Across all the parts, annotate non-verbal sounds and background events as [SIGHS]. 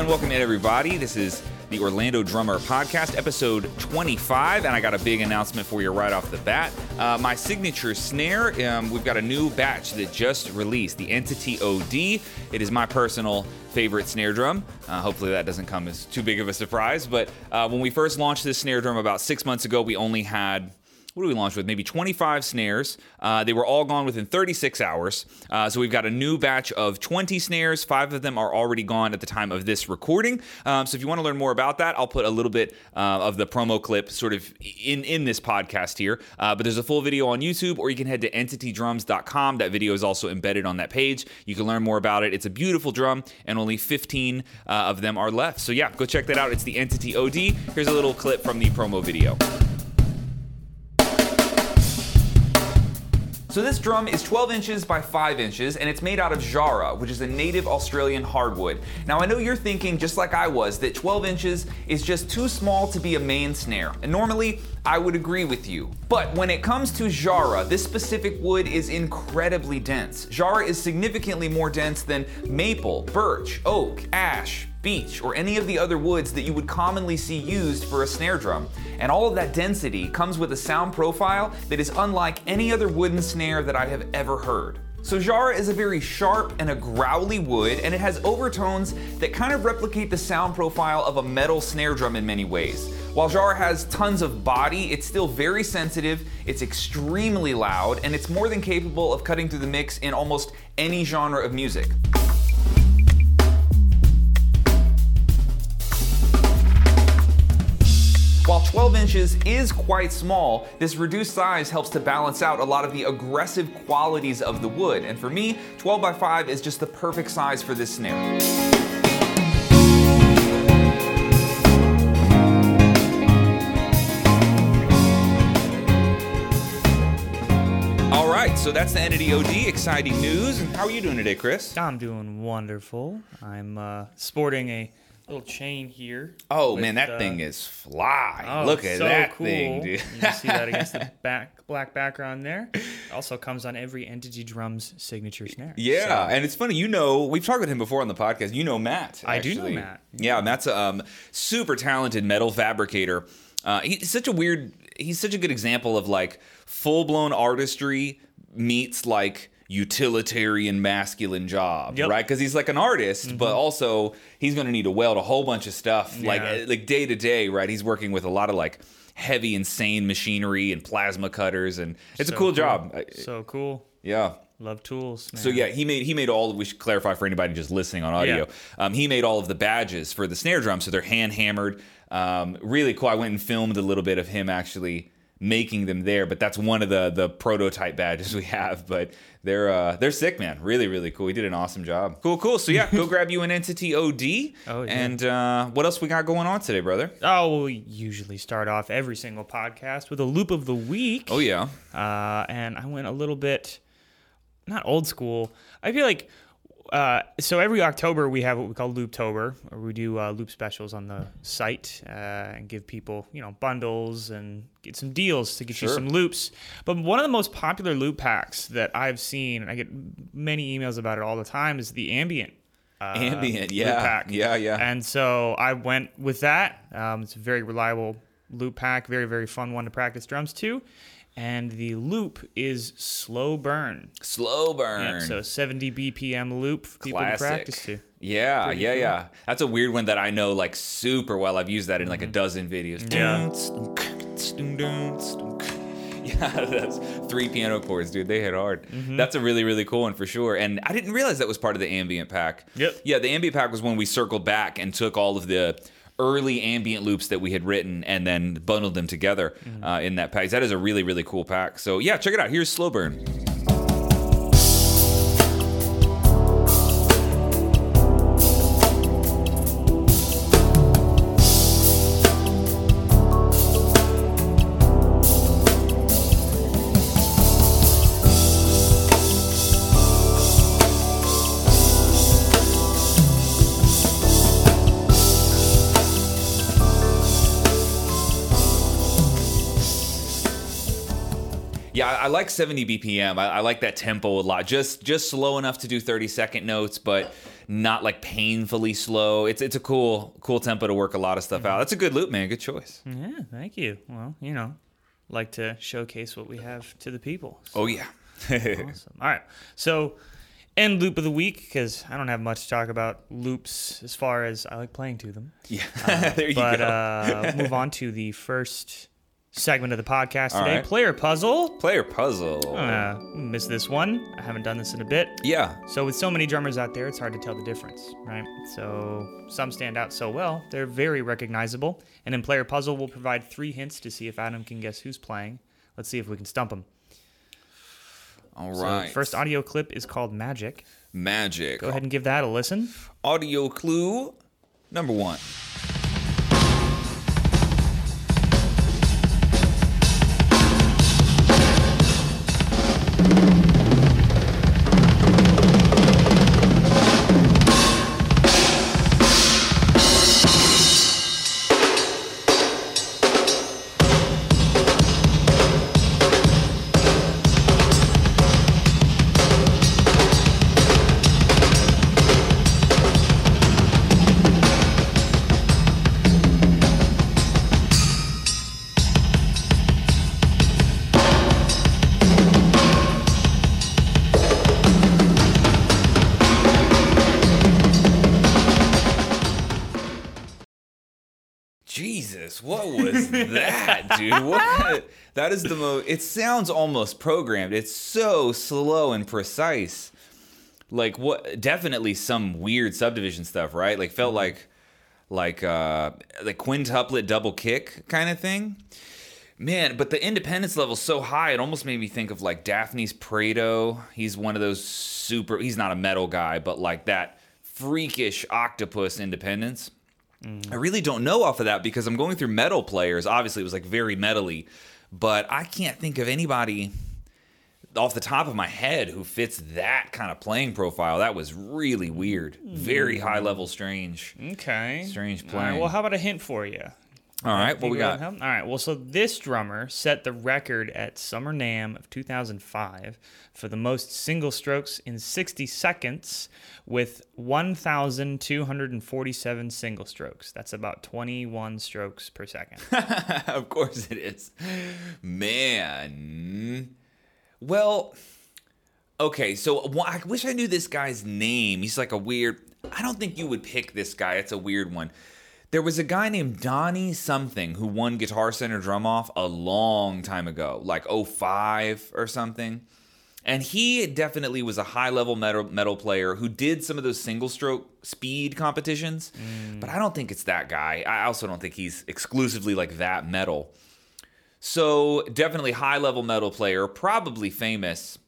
and welcome in everybody. This is the Orlando Drummer Podcast, episode 25, and I got a big announcement for you right off the bat. Uh, my signature snare, um, we've got a new batch that just released, the Entity OD. It is my personal favorite snare drum. Uh, hopefully, that doesn't come as too big of a surprise. But uh, when we first launched this snare drum about six months ago, we only had what do we launch with? Maybe 25 snares. Uh, they were all gone within 36 hours. Uh, so we've got a new batch of 20 snares. Five of them are already gone at the time of this recording. Um, so if you want to learn more about that, I'll put a little bit uh, of the promo clip sort of in, in this podcast here. Uh, but there's a full video on YouTube, or you can head to entitydrums.com. That video is also embedded on that page. You can learn more about it. It's a beautiful drum, and only 15 uh, of them are left. So yeah, go check that out. It's the Entity OD. Here's a little clip from the promo video. So this drum is 12 inches by 5 inches and it's made out of Jarrah, which is a native Australian hardwood. Now I know you're thinking, just like I was, that 12 inches is just too small to be a main snare. And normally, I would agree with you. But when it comes to Jarrah, this specific wood is incredibly dense. Jarrah is significantly more dense than maple, birch, oak, ash, beech, or any of the other woods that you would commonly see used for a snare drum. And all of that density comes with a sound profile that is unlike any other wooden snare that I have ever heard. So Jarrah is a very sharp and a growly wood, and it has overtones that kind of replicate the sound profile of a metal snare drum in many ways. While Jarrah has tons of body, it's still very sensitive, it's extremely loud, and it's more than capable of cutting through the mix in almost any genre of music. While 12 inches is quite small, this reduced size helps to balance out a lot of the aggressive qualities of the wood. And for me, 12 by 5 is just the perfect size for this snare. All right, so that's the Entity OD. Exciting news. And how are you doing today, Chris? I'm doing wonderful. I'm uh, sporting a little chain here. Oh with, man, that uh, thing is fly. oh, Look at so that cool. thing, dude. You can see that against the [LAUGHS] back black background there. It also comes on every Entity Drums signature snare. Yeah, So, and it's funny. You know, we've talked with him before on the podcast. You know Matt. I do know actually. Matt. Yeah, Matt's a um, super talented metal fabricator. Uh, he's such a weird. He's such a good example of like full blown artistry meets like utilitarian masculine job, Yep. Mm-hmm. right? Because he's like an artist, but also he's going to need to weld a whole bunch of stuff, like Yeah. like day to day, right? He's working with a lot of like heavy, insane machinery and plasma cutters, and it's a so cool, job. So cool. yeah. Love tools. Man. So yeah, he made he made all. We should clarify for anybody just listening on audio. Yeah. Um, he made all of the badges for the snare drum, so they're hand hammered. Um, really cool. I went and filmed a little bit of him actually making them there, but that's one of the the prototype badges we have. But they're uh, they're sick, man. Really, really cool. He did an awesome job. Cool, cool. So yeah, go [LAUGHS] grab you an Entity OD. Oh, yeah. And uh, what else we got going on today, brother? Oh, we usually start off every single podcast with a loop of the week. Oh yeah. uh, and I went a little bit not old school. I feel like uh, so every October we have what we call Looptober, where we do uh, loop specials on the site uh, and give people you know bundles and get some deals to get you some loops. But one of the most popular loop packs that I've seen, and I get many emails about it all the time, is the ambient. Uh, Ambient, loop yeah, pack. yeah, yeah. And so I went with that. Um, it's a very reliable loop pack, very very fun one to practice drums to. And the loop is slow burn. Slow burn. Yeah, so 70 BPM loop for people Classic. to practice to. Yeah, Pretty yeah, cool. yeah. That's a weird one that I know like super well. I've used that in like a mm-hmm. dozen videos. [LAUGHS] Yeah, that's three piano chords, dude. They hit hard. Mm-hmm. That's a really, really cool one for sure. And I didn't realize that was part of the ambient pack. Yep. Yeah, the ambient pack was when we circled back and took all of the early ambient loops that we had written and then bundled them together uh, in that pack. That is a really, really cool pack. So yeah, check it out. Here's Slow Burn. Like 70 BPM. I, I like that tempo a lot. Just just slow enough to do 30 second notes, but not like painfully slow. It's it's a cool cool tempo to work a lot of stuff out. That's a good loop, man. Good choice. Yeah, thank you. Well, you know, like to showcase what we have to the people. So Oh yeah. [LAUGHS] awesome. All right. So, end loop of the week because I don't have much to talk about loops as far as I like playing to them. yeah. [LAUGHS] there you But go. uh, move [LAUGHS] on to the first segment of the podcast All today right. player puzzle. Player puzzle. Uh, missed this one. I haven't done this in a bit. yeah. So with so many drummers out there, it's hard to tell the difference, right? So some stand out so well, they're very recognizable. And in Player Puzzle, we'll provide three hints to see if Adam can guess who's playing. Let's see if we can stump him. all right So first audio clip is called Magic. magic. Go ahead and give that a listen. Audio clue number one. That is the most. It sounds almost programmed. It's so slow and precise. Like what? Definitely some weird subdivision stuff, right? Like felt like, like uh, like quintuplet double kick kind of thing. Man, but the independence level's so high, it almost made me think of like Dafnis Prieto. He's one of those super. He's not a metal guy, but like that freakish octopus independence. I really don't know off of that because I'm going through metal players. Obviously, it was like very metally, but I can't think of anybody off the top of my head who fits that kind of playing profile. That was really weird, very high hmm. level, strange. Okay. Strange All right, playing. well, how about a hint for you? All right, what we got? All right. Well, so this drummer set the record at Summer NAMM of 2005 for the most single strokes in 60 seconds with 1,247 single strokes. That's about 21 strokes per second. [LAUGHS] of course it is. Man. Well, okay, so I wish I knew this guy's name. He's like a weird. I don't think you would pick this guy. It's a weird one. There was a guy named Donnie something who won Guitar Center Drum Off a long time ago, like 05 or something. And he definitely was a high level metal, metal player who did some of those single stroke speed competitions. But I don't think it's that guy. I also don't think he's exclusively like that metal. So definitely high level metal player, probably famous.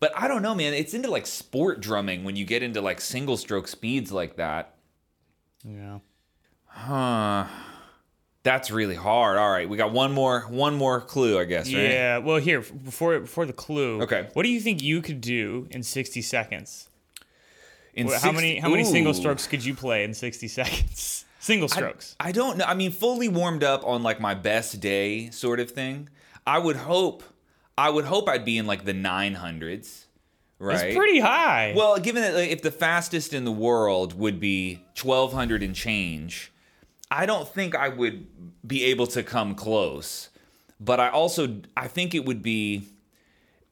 But I don't know, man. It's into like sport drumming when you get into like single stroke speeds like that. yeah. Huh. That's really hard. All right, we got one more one more clue, I guess, right? Yeah. Well, here before before the clue. Okay. What do you think you could do in 60 seconds? In how 60 many how many single strokes could you play in 60 [LAUGHS] seconds? Single strokes. I don't know. I mean, fully warmed up on like my best day sort of thing. I would hope I would hope I'd be in like the 900s, right? That's pretty high. Well, given that like, if the fastest in the world would be 1200 and change, I don't think I would be able to come close. But I also I think it would be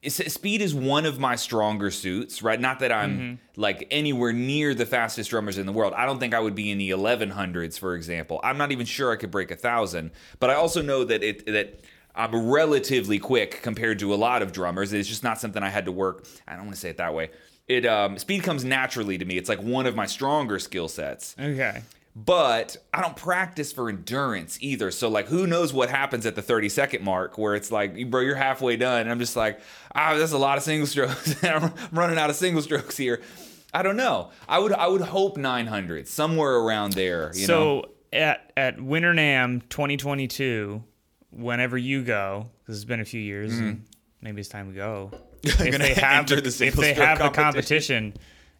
speed is one of my stronger suits, right? Not that I'm like anywhere near the fastest drummers in the world. I don't think I would be in the 1100s, for example. I'm not even sure I could break a thousand. But I also know that it that I'm relatively quick compared to a lot of drummers. It's just not something I had to work. I don't want to say it that way. It um, speed comes naturally to me. It's like one of my stronger skill sets okay. But I don't practice for endurance either. So like, who knows what happens at the 30 second mark where it's like, bro, you're halfway done. And I'm just like, ah, that's a lot of single strokes. [LAUGHS] I'm running out of single strokes here. I don't know. I would I would hope 900 somewhere around there. You so know? at at Winter NAMM 2022, whenever you go, because it's been a few years, and maybe it's time to go. [LAUGHS] If Mm-hmm. They have the, the if they have the competition.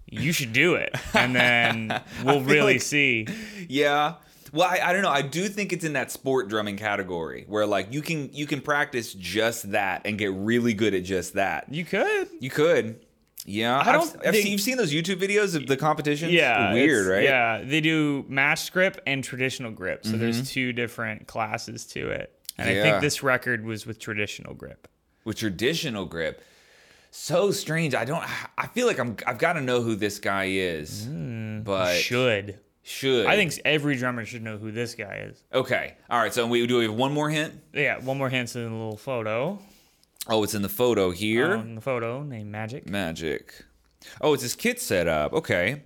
You should do it, and [LAUGHS] then we'll really like- see. Yeah. Well, I, I don't know. I do think it's in that sport drumming category where like you can you can practice just that and get really good at just that. You could. You could. Yeah, I don't I've, I've think- seen, you've seen those YouTube videos of the competitions. Yeah, weird, right? Yeah, they do match grip and traditional grip. So Mm-hmm. there's two different classes to it. And I think this record was with traditional grip. with traditional grip. So strange. I don't. I feel like I'm. I've got to know who this guy is, mm, but should. should I think every drummer should know who this guy is. Okay. All right. So we do we have one more hint. Yeah, one more hint in the little photo. Oh, it's in the photo here. Oh, On the photo named Magic. Magic. Oh, it's his kit setup. Okay.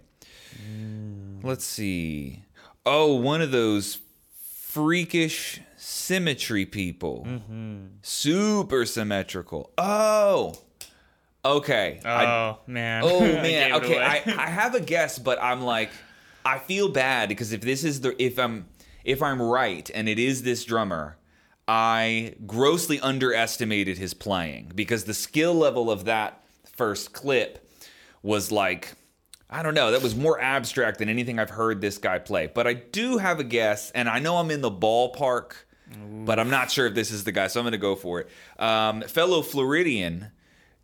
Mm. Let's see. Oh, one of those freakish symmetry people. Mm-hmm. Super symmetrical. Oh. Okay. Oh I- man. oh [LAUGHS] man. it Okay. I, I have a guess, but I'm like, I feel bad because if this is the if I'm if I'm right and it is this drummer, I grossly underestimated his playing because the skill level of that first clip was like I don't know, that was more abstract than anything I've heard this guy play. But I do have a guess, and I know I'm in the ballpark, but I'm not sure if this is the guy, so I'm going to go for it. Um, fellow Floridian,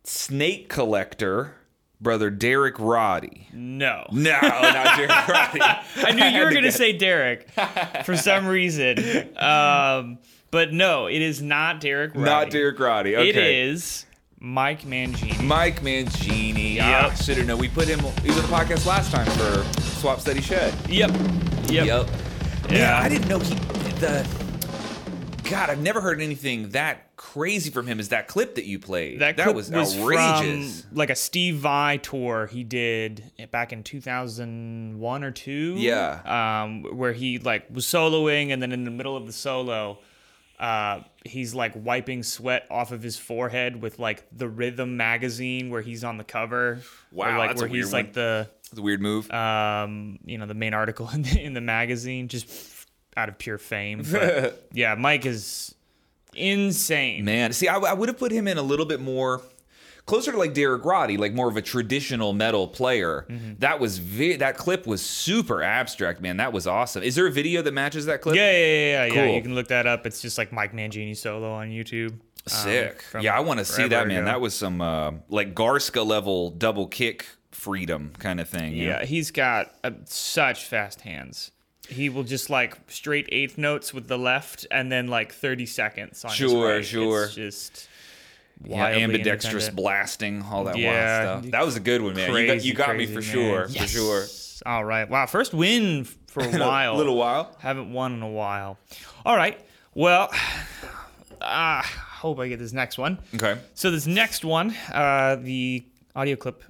snake collector, brother Derek Roddy. no. No, not [LAUGHS] Derek Roddy. I knew [LAUGHS] you were going to say Derek for some reason. [LAUGHS] Um, but no, it is not Derek Roddy. Not Derek Roddy. Okay. It is Mike Mangini. Mike Mangini. Yep. Ah, should have known. We put him. He was on the podcast last time for Swap Steady Shed. Yep. Yep. Man, Yeah. I didn't know he the. God, I've never heard anything that crazy from him is that clip that you played. That, That, clip was, was outrageous. from like a Steve Vai tour he did back in 2001 or 2. Yeah. Um, where he like was soloing and then in the middle of the solo, uh, he's like wiping sweat off of his forehead with like the Rhythm magazine where he's on the cover. Wow, Or, like where he's like the a weird move. um, you know, the main article in [LAUGHS] the, in the magazine, just out of pure fame. But [LAUGHS] yeah, Mike is insane. Man, see, I, I would have put him in a little bit more closer to like Derek Roddy, like more of a traditional metal player. Mm-hmm. That was vi- that clip was super abstract, man. That was awesome. Is there a video that matches that clip? Yeah, yeah, yeah, yeah. yeah. You can look that up. It's just like Mike Mangini solo on YouTube. um, Sick. from yeah, I want to see that, man. ago. That was some uh, like Garstka level double kick freedom kind of thing. you know? Yeah, he's got uh, such fast hands. He will just like straight eighth notes with the left, and then like thirty seconds on his Sure, right. sure. It's just Yeah, ambidextrous blasting, all that Yeah. wild stuff. That was a good one, man. you got, you got me for man. sure, for sure. All right. Wow. First win for a [LAUGHS] while. a little while. Haven't won in a while. All right. Well, I [SIGHS] hope I get this next one. Okay. So this next one, uh, the audio clip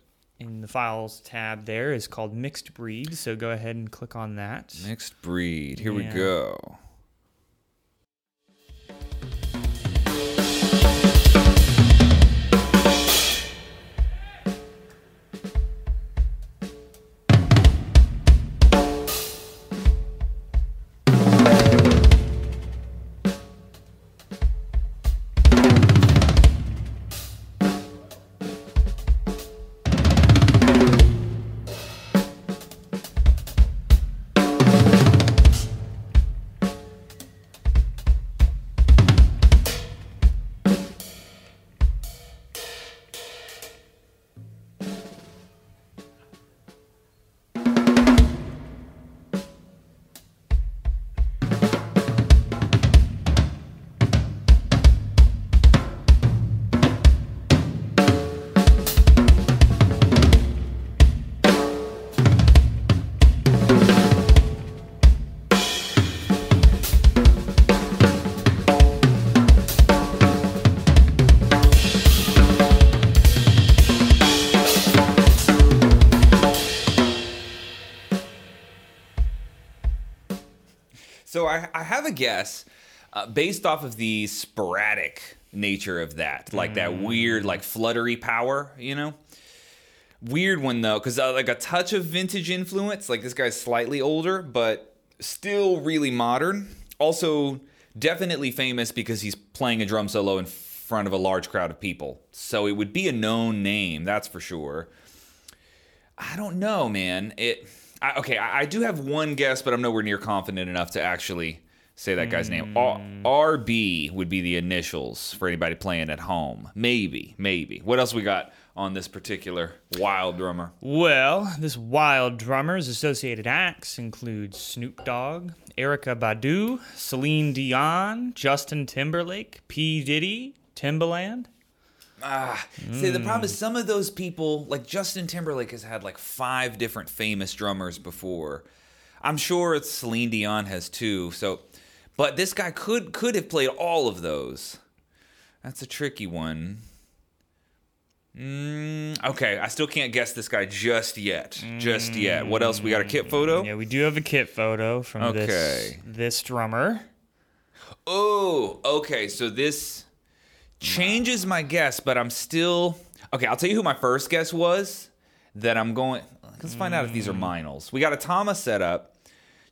in the files tab there is called mixed breed. So go ahead and click on that. Mixed breed. Here we go. I, I have a guess uh, based off of the sporadic nature of that, like that weird, like fluttery power, you know? Weird one though, because uh, like a touch of vintage influence. Like this guy's slightly older, but still really modern. Also, definitely famous because he's playing a drum solo in front of a large crowd of people. So it would be a known name, that's for sure. I don't know, man. It I, okay, I, I do have one guess, but I'm nowhere near confident enough to actually say that guy's name. R- RB would be the initials for anybody playing at home. Maybe, maybe. What else we got on this particular wild drummer? Well, this wild drummer's associated acts include Snoop Dogg, Erykah Badu, Celine Dion, Justin Timberlake, P. Diddy, Timbaland. Ah, see, the problem is some of those people, like Justin Timberlake, has had like five different famous drummers before. I'm sure it's Celine Dion has too. So, but this guy could could have played all of those. That's a tricky one. Mm, okay, I still can't guess this guy just yet. Just yet. What else? We got a kit photo. Yeah, we do have a kit photo from this Okay. this drummer. Oh, okay. So this changes my guess, but I'm still okay. I'll tell you who my first guess was. That I'm going. Let's find out if these are Meinls. We got a Tama setup,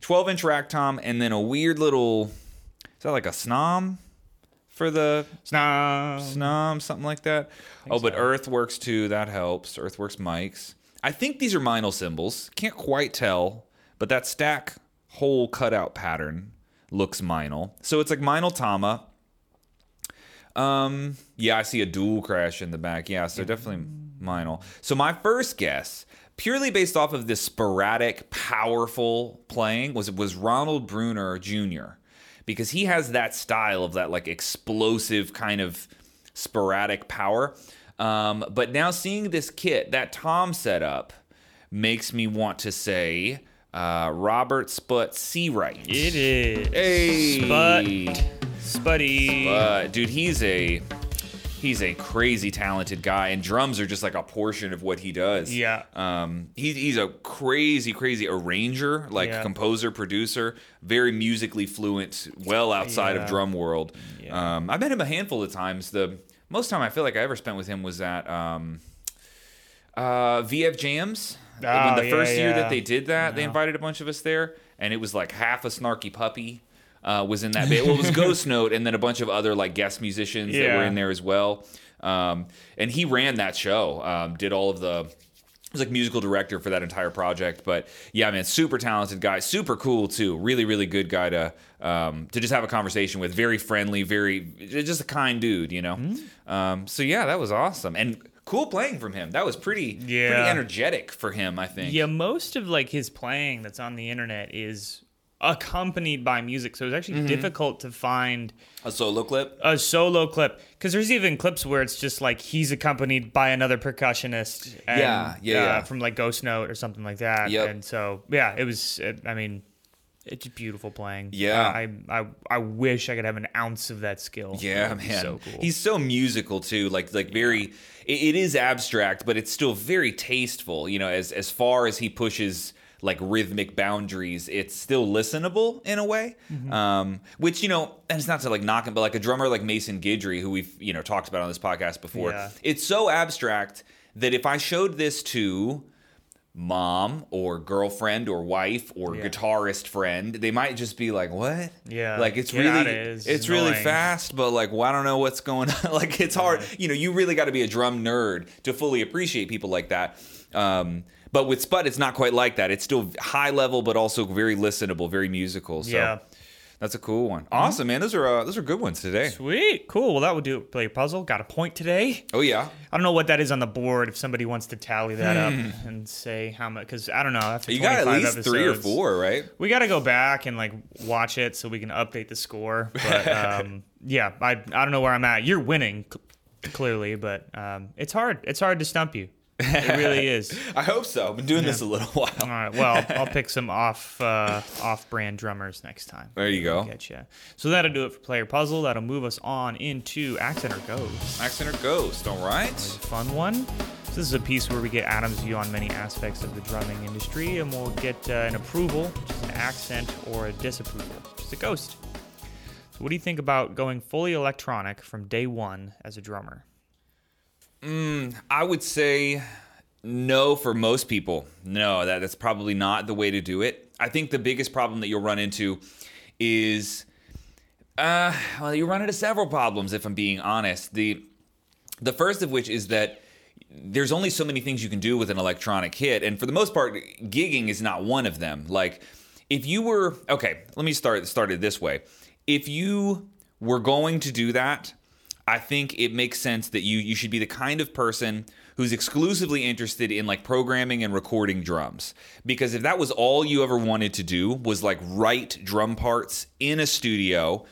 12 inch rack tom, and then a weird little. Is that like a snom for the Snom. snom, something like that? Oh, but so. Earthworks too. That helps. Earthworks mics. I think these are Meinl cymbals. Can't quite tell, but that stack hole cutout pattern looks Meinl. So it's like Meinl Tama. Um, yeah, I see a dual crash in the back. Yeah, so definitely Meinl. So my first guess, purely based off of this sporadic, powerful playing, was was Ronald Bruner Jr. Because he has that style of that like explosive kind of sporadic power. Um, but now seeing this kit, that Tom set up makes me want to say uh, Robert Sput Searight. It is. Hey. Spud. Spuddy. Uh, dude, he's a he's a crazy talented guy, and drums are just like a portion of what he does. Yeah. Um, he's he's a crazy, crazy arranger, like Yeah. composer, producer, very musically fluent, well outside Yeah. of drum world. Yeah. Um, I met him a handful of times. The most time I feel like I ever spent with him was at um, uh, VF Jams. Oh, when the yeah, first year that they did that, they invited a bunch of us there, and it was like half a snarky puppy. Uh, was in that band. Well, it was [LAUGHS] Ghost Note, and then a bunch of other like guest musicians that were in there as well. Um, and he ran that show, um, did all of the. He was like musical director for that entire project, but yeah, man, super talented guy, super cool too. Really, really good guy to um, to just have a conversation with. Very friendly, very just a kind dude, you know. Mm-hmm. Um, so yeah, that was awesome and cool playing from him. That was pretty yeah. pretty energetic for him, I think. Yeah, most of like his playing that's on the internet is accompanied by music, so it's actually Mm-hmm. difficult to find A solo clip. a solo clip because there's even clips where it's just like he's accompanied by another percussionist. And, Yeah, yeah, uh, yeah. from like Ghost Note or something like that. Yep. And so yeah, it was. It, I mean, it's beautiful playing. Yeah. I, I I wish I could have an ounce of that skill. Yeah, It would man. So cool. He's so musical too. Like like very it, it is abstract, but it's still very tasteful, you know, as as far as he pushes like rhythmic boundaries, it's still listenable in a way. Mm-hmm. Um, which, you know, and it's not to like knock him, but like a drummer like Mason Guidry, who we've, you know, talked about on this podcast before, Yeah. it's so abstract that if I showed this to mom or girlfriend or wife or Yeah. guitarist friend, they might just be like, "What?" Yeah, like it's get really it. It's it's really fast, but like well, I don't know what's going [LAUGHS] on. like it's hard. You know, you really got to be a drum nerd to fully appreciate people like that. Um, but with Spud, it's not quite like that. It's still high level, but also very listenable, very musical. So Yeah. that's a cool one. Awesome, man. Those are uh, those are good ones today. Sweet, cool. Well, that would do it. Play a puzzle. Got a point today. Oh yeah. I don't know what that is on the board. If somebody wants to tally that up and say how much, because I don't know. After Hmm. You got at 25 least three or four, right? We got to go back and like watch it so we can update the score. [LAUGHS] But um, yeah, I I don't know where I'm at. You're winning c- clearly, but um, it's hard. It's hard to stump you. It really is. [LAUGHS] I hope so. I've been doing this a little [LAUGHS] while. right. Well, I'll [LAUGHS] pick some off uh, off brand drummers next time. There you go. Get ya. So that'll do it for player puzzle. That'll move us on into accent or ghost. Accent or Ghost, all right. fun one. So this is a piece where we get Adam's view on many aspects of the drumming industry, and we'll get uh, an approval, which is an accent, or a disapproval, which is a ghost. So what do you think about going fully electronic from day one as a drummer? I would say no for most people. No, that, that's probably not the way to do it. I think the biggest problem that you'll run into is, uh, well, you run into several problems if I'm being honest. The the first of which is that there's only so many things you can do with an electronic kit, and for the most part, gigging is not one of them. Like, if you were okay, let me start start it this way. If you were going to do that, I think it makes sense that you you should be the kind of person who's exclusively interested in like programming and recording drums. Because if that was all you ever wanted to do was like write drum parts in a studio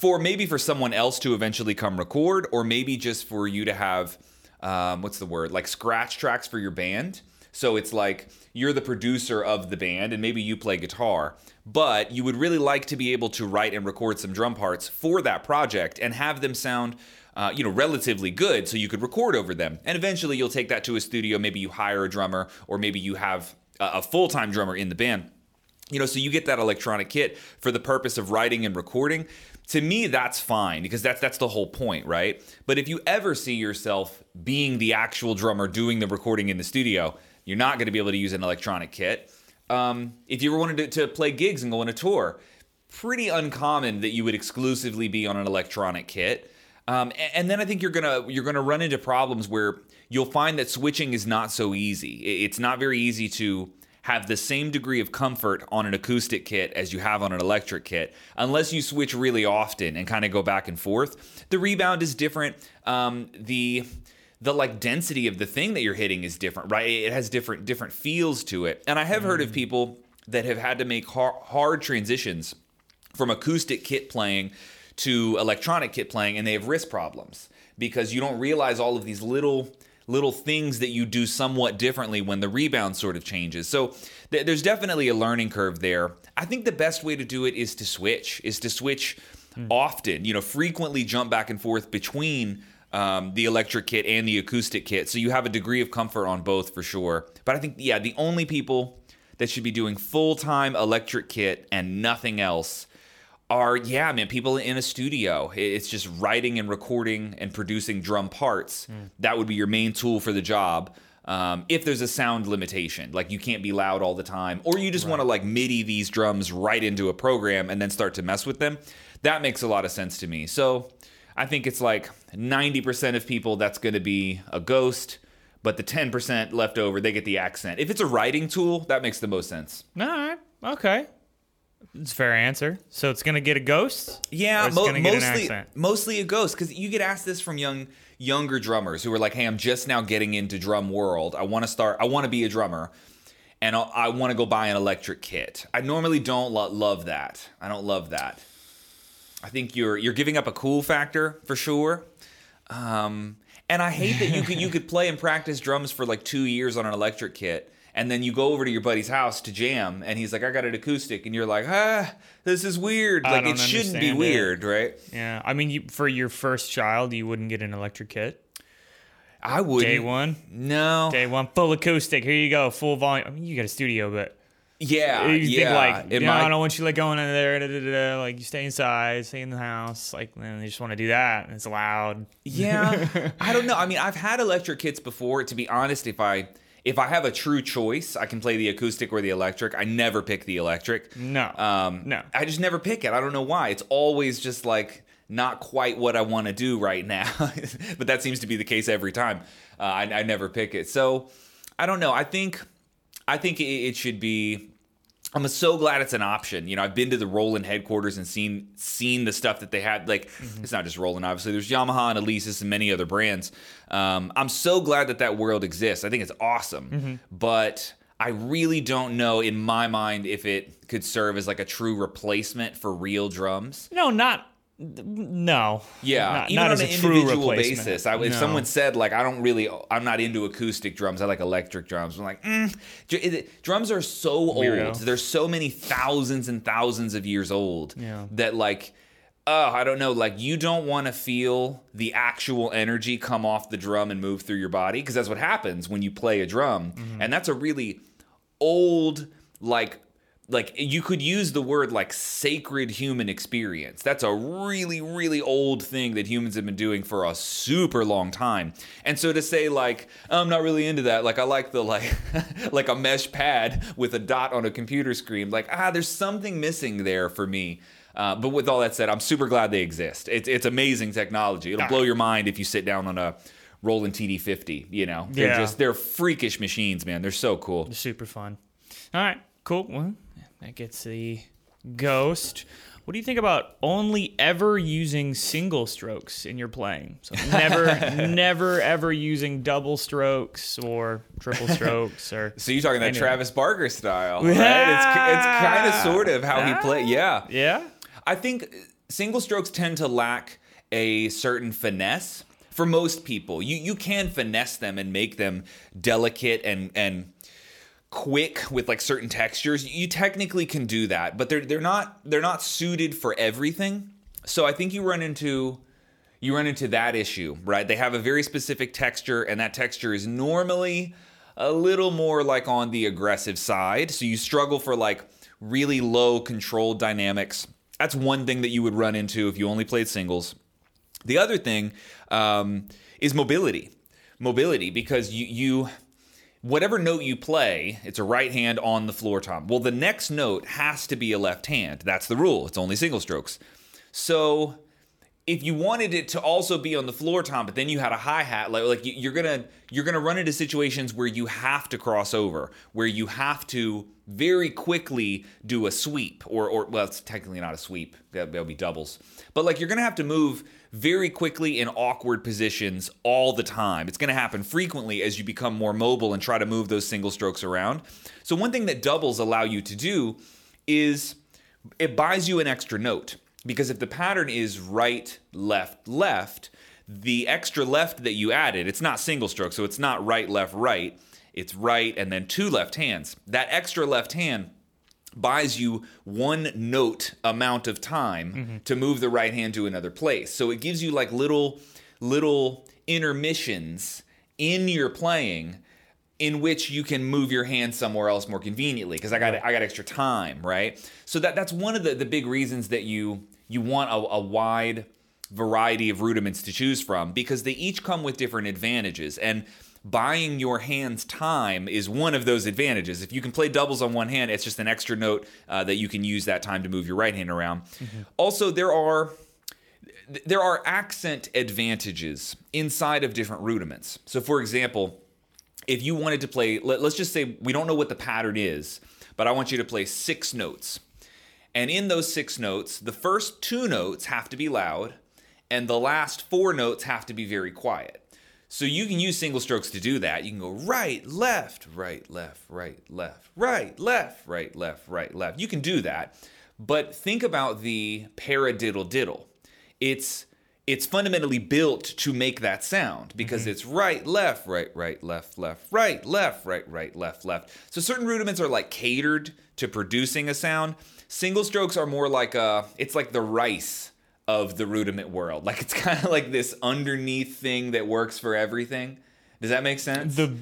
for maybe for someone else to eventually come record, or maybe just for you to have um, what's the word like scratch tracks for your band. So it's like you're the producer of the band and maybe you play guitar, but you would really like to be able to write and record some drum parts for that project and have them sound uh, you know, relatively good so you could record over them. And eventually you'll take that to a studio. Maybe you hire a drummer or maybe you have a, full time drummer in the band. You know, so you get that electronic kit for the purpose of writing and recording. To me, that's fine because that's that's the whole point, right? But if you ever see yourself being the actual drummer doing the recording in the studio, you're not going to be able to use an electronic kit. Um, if you ever wanted to, to play gigs and go on a tour, pretty uncommon that you would exclusively be on an electronic kit. Um, and then I think you're gonna you're gonna run into problems where you'll find that switching is not so easy. It's not very easy to have the same degree of comfort on an acoustic kit as you have on an electric kit, unless you switch really often and kind of go back and forth. The rebound is different. Um, the the like density of the thing that you're hitting is different, right? It has different different feels to it. And I have heard of mm. people that have had to make hard, hard transitions from acoustic kit playing to electronic kit playing and they have wrist problems because you don't realize all of these little little things that you do somewhat differently when the rebound sort of changes. So th- there's definitely a learning curve there. I think the best way to do it is to switch, is to switch mm. often, you know, frequently jump back and forth between um, the electric kit and the acoustic kit. So you have a degree of comfort on both for sure. But I think, yeah, the only people that should be doing full time electric kit and nothing else are yeah man people in a studio it's just writing and recording and producing drum parts mm. that would be your main tool for the job um, if there's a sound limitation like you can't be loud all the time or you just right. want to like midi these drums right into a program and then start to mess with them that makes a lot of sense to me so i think it's like 90% of people that's going to be a ghost but the 10% left over they get the accent if it's a writing tool that makes the most sense all right okay it's a fair answer. So it's gonna get a ghost. Yeah, mo- mostly mostly a ghost because you get asked this from young younger drummers who are like, "Hey, I'm just now getting into drum world. I want to start. I want to be a drummer, and I'll, i want to go buy an electric kit." I normally don't lo- love that. I don't love that. I think you're you're giving up a cool factor for sure. Um, and I hate that you could you could play and practice drums for like two years on an electric kit and then you go over to your buddy's house to jam and he's like i got an acoustic and you're like ah this is weird. I like it shouldn't be weird right? Yeah i mean you, for your first child you wouldn't get an electric kit? I would day one? No. Day one full acoustic here you go full volume. I mean you got a studio but yeah, you yeah. think like, no, I don't want you like going in there. Da, da, da, like you stay inside, stay in the house. Like, then they just want to do that, and it's loud. Yeah, [LAUGHS] I don't know. I mean, I've had electric kits before. To be honest, if I if I have a true choice, I can play the acoustic or the electric. I never pick the electric. No. Um, no. I just never pick it. I don't know why. It's always just like not quite what I want to do right now. [LAUGHS] but that seems to be the case every time. Uh, I, I, never pick it. So I don't know. I think I think it, it should be I'm so glad it's an option. You know, I've been to the Roland headquarters and seen seen the stuff that they had. Like, mm-hmm. it's not just Roland, obviously. There's Yamaha and Alesis and many other brands. Um, I'm so glad that that world exists. I think it's awesome. Mm-hmm. But I really don't know, in my mind, if it could serve as like a true replacement for real drums. No, not no. Yeah, not, even not on an individual basis. I, if no. someone said like, I don't really, I'm not into acoustic drums. I like electric drums. I'm like, mm. drums are so Weirdo. old. There's so many thousands and thousands of years old yeah. that like. Oh, I don't know. Like, you don't want to feel the actual energy come off the drum and move through your body because that's what happens when you play a drum. Mm-hmm. And that's a really old, like, like you could use the word like sacred human experience. That's a really really old thing that humans have been doing for a super long time. And so to say like I'm not really into that, like I like the like [LAUGHS] like a mesh pad with a dot on a computer screen, like ah there's something missing there for me. Uh, but with all that said, I'm super glad they exist. It's it's amazing technology. It'll blow your mind if you sit down on a Roland TD50. You know, they're Yeah. just they're freakish machines, man. They're so cool. Super fun. All right, cool. Well, that gets the ghost. What do you think about only ever using single strokes in your playing? So [LAUGHS] never, never, ever using double strokes or triple strokes or. [LAUGHS] So you're talking that Anyway. Travis Barker style, right? It's Yeah. it's kind of sort of how he play. Yeah, Yeah. I think single strokes tend to lack a certain finesse for most people. You you can finesse them and make them delicate and and quick with like certain textures. You technically can do that, but they're they're not they're not suited for everything. So I think you run into you run into that issue, right? They have a very specific texture, and that texture is normally a little more like on the aggressive side. So you struggle for like really low control dynamics. That's one thing that you would run into if you only played singles. The other thing um, is mobility. Mobility, because you you whatever note you play, it's a right hand on the floor tom. Well, the next note has to be a left hand. That's the rule. It's only single strokes. So if you wanted it to also be on the floor tom, but then you had a hi hat, like like you- you're gonna you're gonna run into situations where you have to cross over, where you have to very quickly do a sweep, or or well, it's technically not a sweep. That- That'll be doubles, but like you're gonna have to move very quickly in awkward positions all the time. It's gonna happen frequently as you become more mobile and try to move those single strokes around. So one thing that doubles allow you to do is it buys you an extra note because if the pattern is right, left, left, the extra left that you added, it's not single stroke, so it's not right, left, right. It's right and then two left hands. That extra left hand buys you one note amount of time mm-hmm. to move the right hand to another place. So it gives you like little little intermissions in your playing in which you can move your hand somewhere else more conveniently because I got I got extra time, right? So that that's one of the, the big reasons that you you want a, a wide variety of rudiments to choose from because they each come with different advantages and buying your hands time is one of those advantages. If you can play doubles on one hand it's just an extra note uh, that you can use that time to move your right hand around. Also there are there are accent advantages inside of different rudiments. So for example if you wanted to play let, us just say we don't know what the pattern is but i want you to play six notes. And in those six notes the first two notes have to be loud and the last four notes have to be very quiet so you can use single strokes to do that. You can go right left right left right left right left right left right left. You can do that. But think about the paradiddle diddle. It's it's fundamentally built to make that sound because mm-hmm. it's right, left, right, right, left, left, right, left, right, right, left, left. So certain rudiments are like catered to producing a sound. Single strokes are more like a, it's like the rice of the rudiment world. Like it's kind of like this underneath thing that works for everything. Does that make sense? The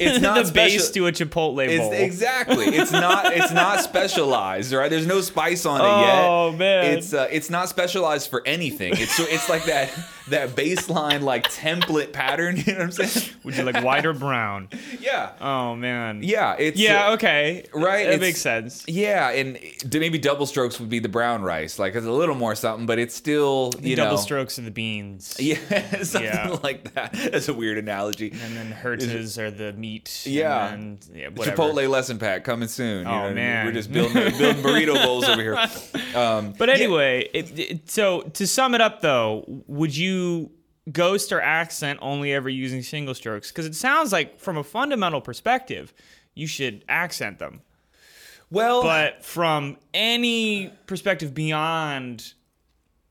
it's [LAUGHS] not the base to a Chipotle it's bowl. exactly. It's not. It's not [LAUGHS] specialized, right? There's no spice on it yet. Oh, man. It's uh, it's not specialized for anything. It's so it's like that that baseline like template pattern. [LAUGHS] You know what I'm saying? Would you like white or brown? Yeah. Oh man. Yeah. It's Yeah. uh, Okay. right, That it's- makes sense. yeah, and maybe double strokes would be the brown rice. Like it's a little more something, but it's still you know Double know. strokes of the beans. Yeah, something Yeah. like that. That's a weird analogy. And then Hertas are the meat. Yeah. And then, yeah. Chipotle lesson pack coming soon. you Oh, know I mean? man. we're just building building burrito [LAUGHS] bowls over here. Um, But anyway, it, it, so to sum it up though, would you ghost or accent only ever using single strokes? Because it sounds like from a fundamental perspective, you should accent them. well, But from any perspective beyond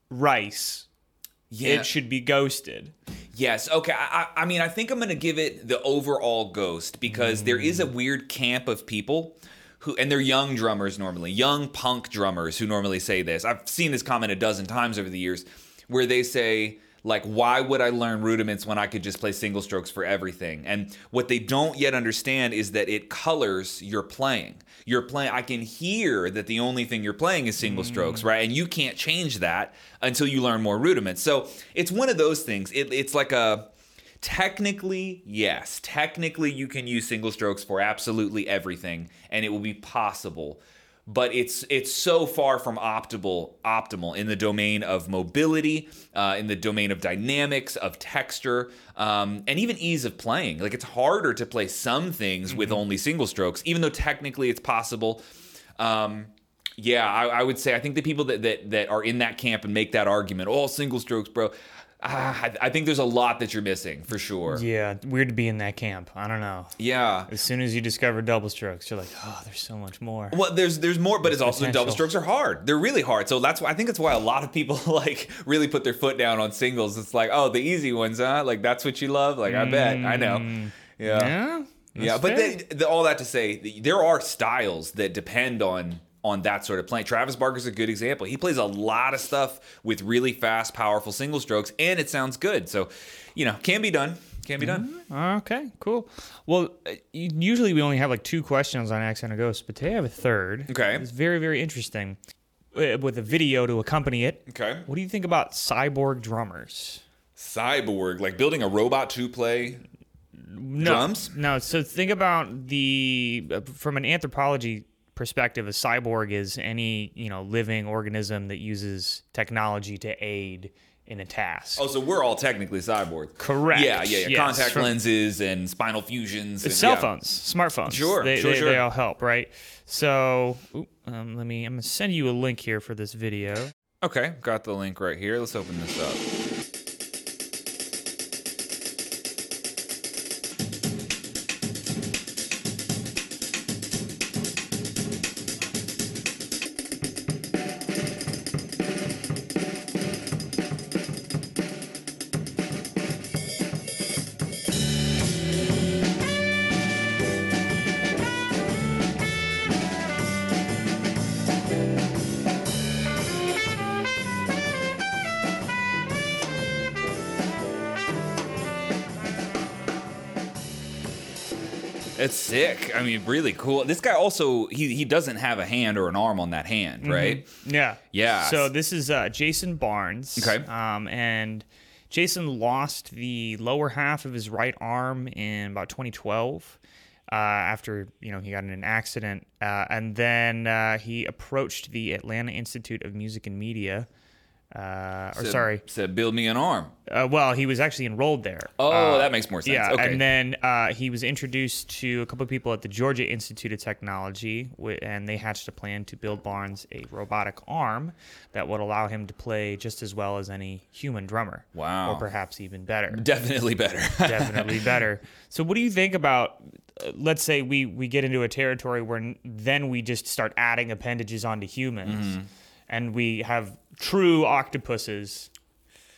rice, yeah. it should be ghosted. Yes. Okay. I, I I mean, I think I'm going to give it the overall ghost because there is a mm. weird camp of people who, and they're young drummers normally, young punk drummers who normally say this. I've seen this comment a dozen times over the years where they say, like, why would I learn rudiments when I could just play single strokes for everything? And what they don't yet understand is that it colors your playing. You're playing, I can hear that the only thing you're playing is single mm. strokes, right? And you can't change that until you learn more rudiments. So it's one of those things. It, it's like a, technically, yes, technically you can use single strokes for absolutely everything and it will be possible. But it's it's so far from optimal optimal in the domain of mobility, uh, in the domain of dynamics, of texture, um, and even ease of playing. Like it's harder to play some things with only single strokes, even though technically it's possible. Um, yeah, I, I would say I think the people that, that that are in that camp and make that argument, all single strokes, bro. Ah, I, I think there's a lot that you're missing for sure. Yeah, weird to be in that camp. I don't know. Yeah. As soon as you discover double strokes, you're like, oh, there's so much more. Well, there's there's more, but it's also potential. double strokes are hard. They're really hard. So that's why I think that's why a lot of people [LAUGHS] like really put their foot down on singles. It's like, oh, the easy ones, huh? Like that's what you love. Like I bet, I know. Yeah, Yeah. yeah. that's But they, the, all that to say, there are styles that depend on on that sort of playing. Travis Barker's a good example. He plays a lot of stuff with really fast, powerful single strokes, and it sounds good. So, you know, can be done. Can be done. Okay, cool. Well, uh, usually we only have like two questions on Accent of Ghost, but today I have a third. Okay. It's very, very interesting uh, with a video to accompany it. Okay. What do you think about cyborg drummers? Cyborg, like building a robot to play No, drums. No, so think about the uh, from an anthropology perspective, a cyborg is any you know living organism that uses technology to aid in a task. Oh, so we're all technically cyborgs. Correct. Yeah, yeah, yeah. Yes, Contact from- lenses and spinal fusions. And, cell yeah. phones, smartphones. Sure, they, sure, they, sure. they all help, right? So, oop, um, let me. I'm gonna send you a link here for this video. Okay, got the link right here. Let's open this up. It's sick. I mean, really cool. This guy also he he doesn't have a hand or an arm on that hand, right? Yeah. Yeah. So this is uh, Jason Barnes. Okay. Um, and Jason lost the lower half of his right arm in about 2012. Uh, after you know he got in an accident, uh, and then uh, he approached the Atlanta Institute of Music and Media, uh, or sorry, said build me an arm. uh, well he was actually enrolled there. Oh, Uh, that makes more sense. yeah, okay. and then uh, he was introduced to a couple of people at the Georgia Institute of Technology, and they hatched a plan to build Barnes a robotic arm that would allow him to play just as well as any human drummer. Wow. Or perhaps even better. Definitely better. [LAUGHS] Definitely better. So, what do you think about? Uh, let's say we we get into a territory where then we just start adding appendages onto humans, Mm-hmm. And we have true octopuses.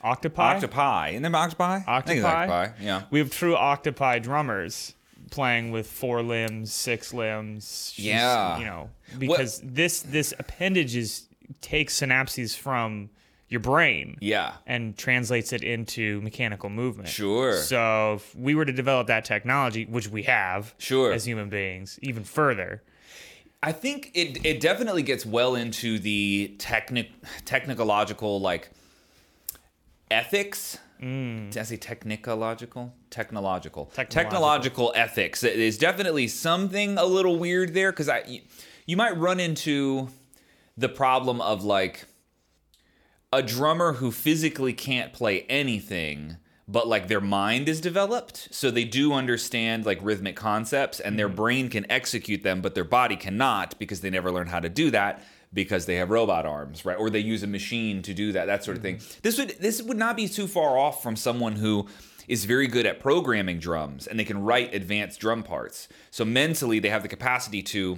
Octopi. octopi. Isn't there octopi? I think it's Octopi? octopi. Yeah. We have true octopi drummers playing with four limbs, six limbs. just, Yeah. you know, because this this appendage is takes synapses from your brain. Yeah. And translates it into mechanical movement. Sure. So if we were to develop that technology, which we have, Sure. as human beings, even further, I think it it definitely gets well into the technic technological like ethics. Mm. Did I say technological? Technological. Technological. Technological ethics. There's definitely something a little weird there because I you might run into the problem of like a drummer who physically can't play anything but like their mind is developed. So they do understand like rhythmic concepts and their mm-hmm. brain can execute them but their body cannot because they never learned how to do that because they have robot arms right? Or they use a machine to do that that sort of thing. Mm-hmm. This would this would not be too far off from someone who is very good at programming drums and they can write advanced drum parts. So mentally they have the capacity to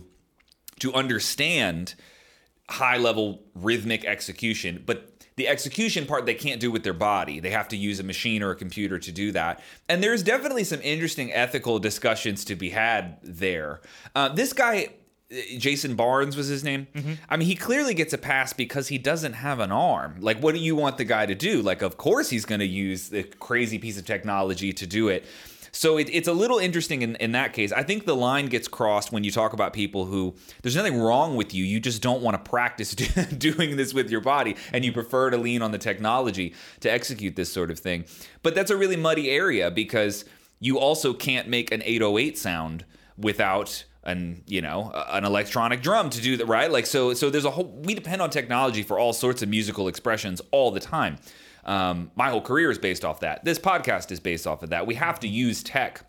to understand high level rhythmic execution, but the execution part they can't do with their body. They have to use a machine or a computer to do that. And there's definitely some interesting ethical discussions to be had there. Uh, this guy, uh, Jason Barnes was his name. I mean, he clearly gets a pass because he doesn't have an arm. Like, what do you want the guy to do? Like, of course he's going to use the crazy piece of technology to do it. So it, it's a little interesting in, in that case. I think the line gets crossed when you talk about people who there's nothing wrong with you. You just don't want to practice [LAUGHS] do, doing this with your body, and you prefer to lean on the technology to execute this sort of thing. But that's a really muddy area because you also can't make an 808 sound without an you know an electronic drum to do that right like so so there's a whole we depend on technology for all sorts of musical expressions all the time um, my whole career is based off that this podcast is based off of that we have to use tech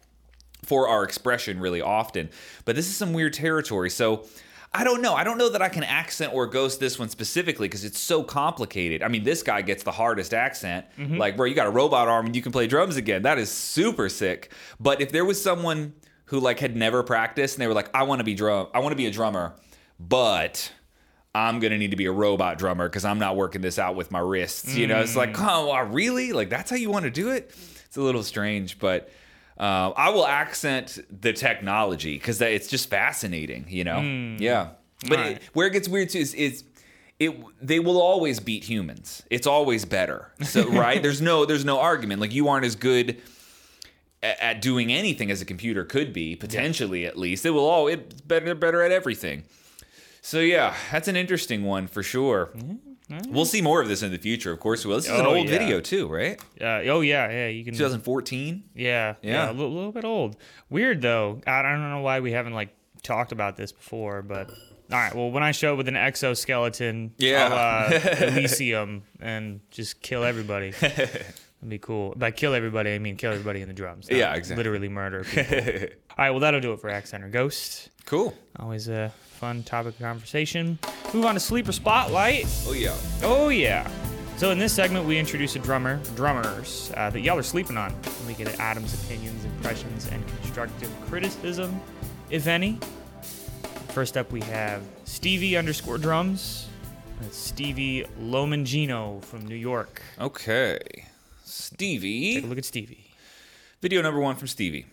for our expression really often but this is some weird territory so I don't know. I don't know that I can accent or ghost this one specifically because it's so complicated. I mean, this guy gets the hardest accent. Like, bro, you got a robot arm and you can play drums again. That is super sick. But if there was someone who like had never practiced and they were like, I want to be drum, I want to be a drummer, but I'm gonna need to be a robot drummer because I'm not working this out with my wrists. You know, it's like, mm. oh, uh, really? Like that's how you want to do it? It's a little strange, but uh, I will accent the technology because it's just fascinating. You know, mm. yeah. But Alright. it, where it gets weird too is, is it they will always beat humans. It's always better. So [LAUGHS] right? there's no there's no argument. Like you aren't as good at, at doing anything as a computer could be potentially at least. It will all it's better better at everything. So yeah, that's an interesting one for sure. Mm-hmm. Mm-hmm. We'll see more of this in the future, of course. we will. This is an Oh, old yeah. video too, right? Uh, oh yeah, yeah. You can. 2014. Yeah, Yeah. yeah, a little, little bit old. Weird though. I don't know why we haven't like talked about this before, but all right. Well, when I show up with an exoskeleton, Yeah. Uh, la [LAUGHS] Elysium, and just kill everybody, [LAUGHS] that'd be cool. By kill everybody, I mean kill everybody in the drums. Yeah, exactly. Literally murder. [LAUGHS] People. all right. Well, that'll do it for Accent or Ghost. Cool. Always a fun topic of conversation. Move on to Sleeper Spotlight. Oh yeah. Oh yeah. So in this segment, we introduce a drummer, drummers uh, that y'all are sleeping on. And We get Adam's opinions, impressions, and constructive criticism, if any. First up, we have Stevie underscore drums. That's Stevie Lomangino from New York. Okay. Stevie. Take a look at Stevie. Video number one from Stevie.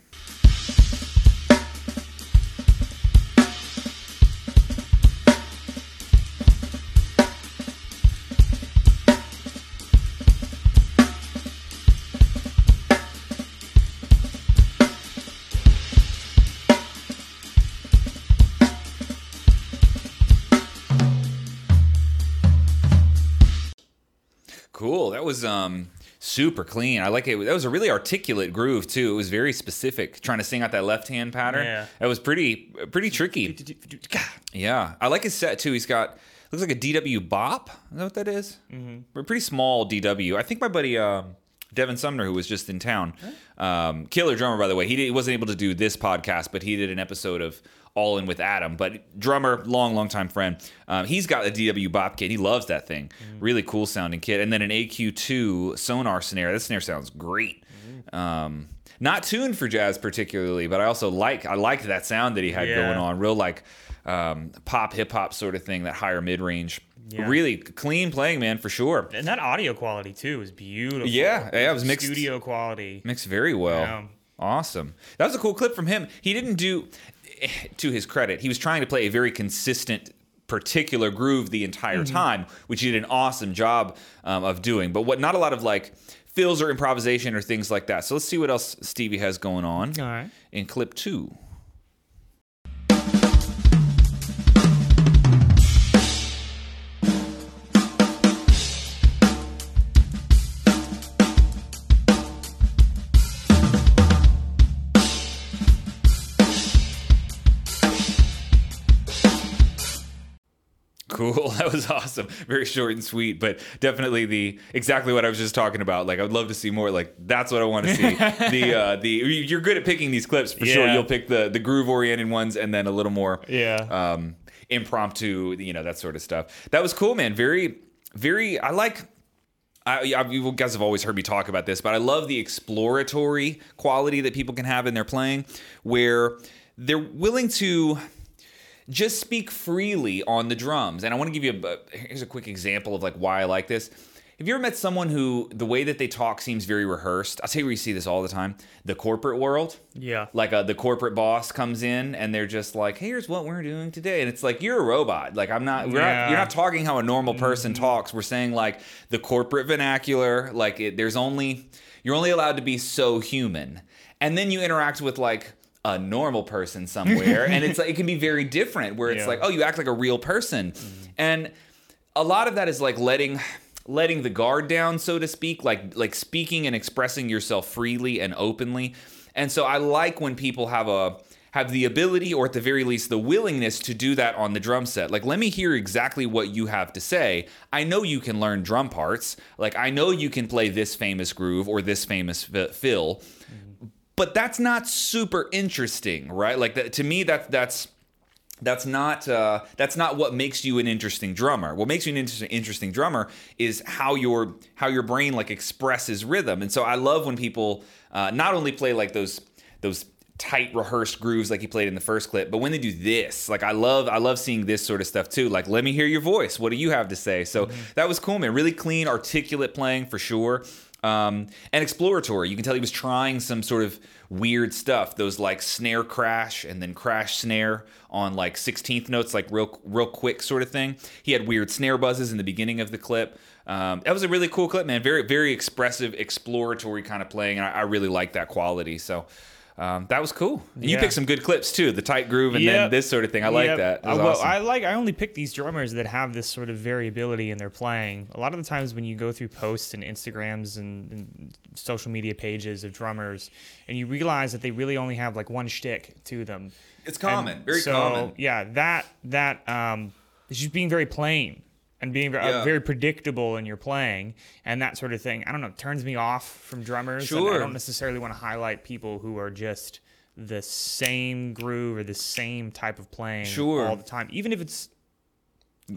Cool. That was um super clean. I like it. That was a really articulate groove too. It was very specific. Trying to sing out that left hand pattern. Yeah. That was pretty pretty tricky. Yeah, I like his set too. He's got looks like a DW bop. Is that what that is? Mm-hmm. A pretty small DW. I think my buddy um, Devin Sumner, who was just in town, um, killer drummer by the way. He, did, he wasn't able to do this podcast, but he did an episode of All In with Adam. But drummer, long long time friend. Um, he's got a DW bop kit. He loves that thing. Really cool sounding kit. And then an AQ2 Sonor snare. That snare sounds great. Um, not tuned for jazz particularly, but I also like I liked that sound that he had Yeah. going on. Real like um, pop hip hop sort of thing, that higher mid range. Yeah. Really clean playing, man, for sure. And that audio quality too is beautiful. Yeah, yeah, it was mixed Studio quality. mixed very well. Yeah. Awesome. That was a cool clip from him. He didn't do, [LAUGHS] to his credit, he was trying to play a very consistent, particular groove the entire Mm-hmm. time, which he did an awesome job um, of doing. But what not a lot of like fills or improvisation or things like that. So let's see what else Stevie has going on All right. in clip two. Cool. [LAUGHS] That was awesome. Very short and sweet, but definitely the exactly what I was just talking about. Like I would love to see more. Like that's what I want to see. [LAUGHS] the uh, the you're good at picking these clips for sure. You'll pick the the groove oriented ones and then a little more Yeah. um, impromptu, you know, that sort of stuff. That was cool, man. Very, very. I like. I, I, you guys have always heard me talk about this, but I love the exploratory quality that people can have in their playing, where they're willing to just speak freely on the drums. And I want to give you a here's a quick example of like why I like this. Have you ever met someone who the way that they talk seems very rehearsed? I'll tell you where you see this all the time. The corporate world yeah. like uh, the corporate boss comes in and they're just like hey, here's what we're doing today and it's like you're a robot like i'm not, we're not Yeah. you're not talking how a normal person talks we're saying like the corporate vernacular like it, there's only you're only allowed to be so human and then you interact with like a normal person somewhere and it's [LAUGHS] like it can be very different where it's Yeah. like oh you act like a real person mm-hmm. and a lot of that is like letting letting the guard down so to speak like like speaking and expressing yourself freely and openly and so i like when people have a have the ability or at the very least the willingness to do that on the drum set. Like let me hear exactly what you have to say. I know you can learn drum parts. Like I know you can play this famous groove or this famous fill. Mm-hmm. But that's not super interesting, right? Like that, to me that that's that's not uh, that's not what makes you an interesting drummer. What makes you an interesting, interesting drummer is how your how your brain like expresses rhythm. And so I love when people uh, not only play like those those tight rehearsed grooves like he played in the first clip, but when they do this, like I love I love seeing this sort of stuff too. Like let me hear your voice. What do you have to say? So mm-hmm. that was cool, man. Really clean, articulate playing for sure. Um, and exploratory. You can tell he was trying some sort of weird stuff. Those like snare crash and then crash snare on like 16th notes, like real real quick sort of thing. He had weird snare buzzes in the beginning of the clip. Um, that was a really cool clip, man. Very very expressive, exploratory kind of playing, and I, I really like that quality. So um, that was cool. And yeah. You picked some good clips too, the tight groove and yep. then this sort of thing. I yep. like that. Uh, well, awesome. I like. I only pick these drummers that have this sort of variability in their playing. A lot of the times when you go through posts and Instagrams and, and social media pages of drummers, and you realize that they really only have like one shtick to them. It's common, and very so, common. Yeah, that that um, is just being very plain and being very, yeah. uh, very predictable in your playing and that sort of thing. I don't know, turns me off from drummers. Sure. I don't necessarily want to highlight people who are just the same groove or the same type of playing sure. all the time, even if it's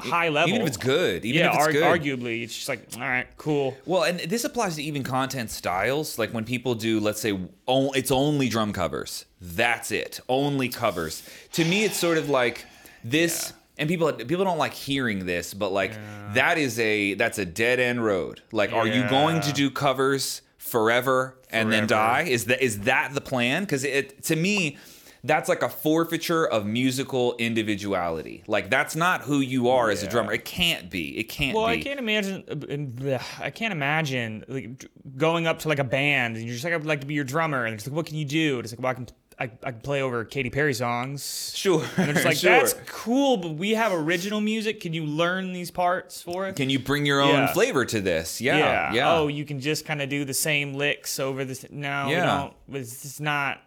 high level. Even if it's good. Even yeah, if it's good. arguably, it's just like, all right, cool. Well, and this applies to even content styles. Like when people do, let's say, it's only drum covers. That's it. Only covers. To me, it's sort of like this. Yeah and people people don't like hearing this, but like yeah. that is a that's a dead end road. Like, yeah. are you going to do covers forever, forever and then die? Is that is that the plan? Because it to me. That's like a forfeiture of musical individuality. Like that's not who you are yeah. as a drummer. It can't be. It can't be well, be. I can't imagine. I can't imagine like, going up to like a band and you're just like, I'd like to be your drummer, and it's like, what can you do? And it's like, well, I can I, I play over Katy Perry songs. Sure. And it's like, [LAUGHS] sure. that's cool, but we have original music. Can you learn these parts for it? Can you bring your own yeah. flavor to this? Yeah. Yeah. yeah. Oh, you can just kind of do the same licks over this. No, yeah. It's just not.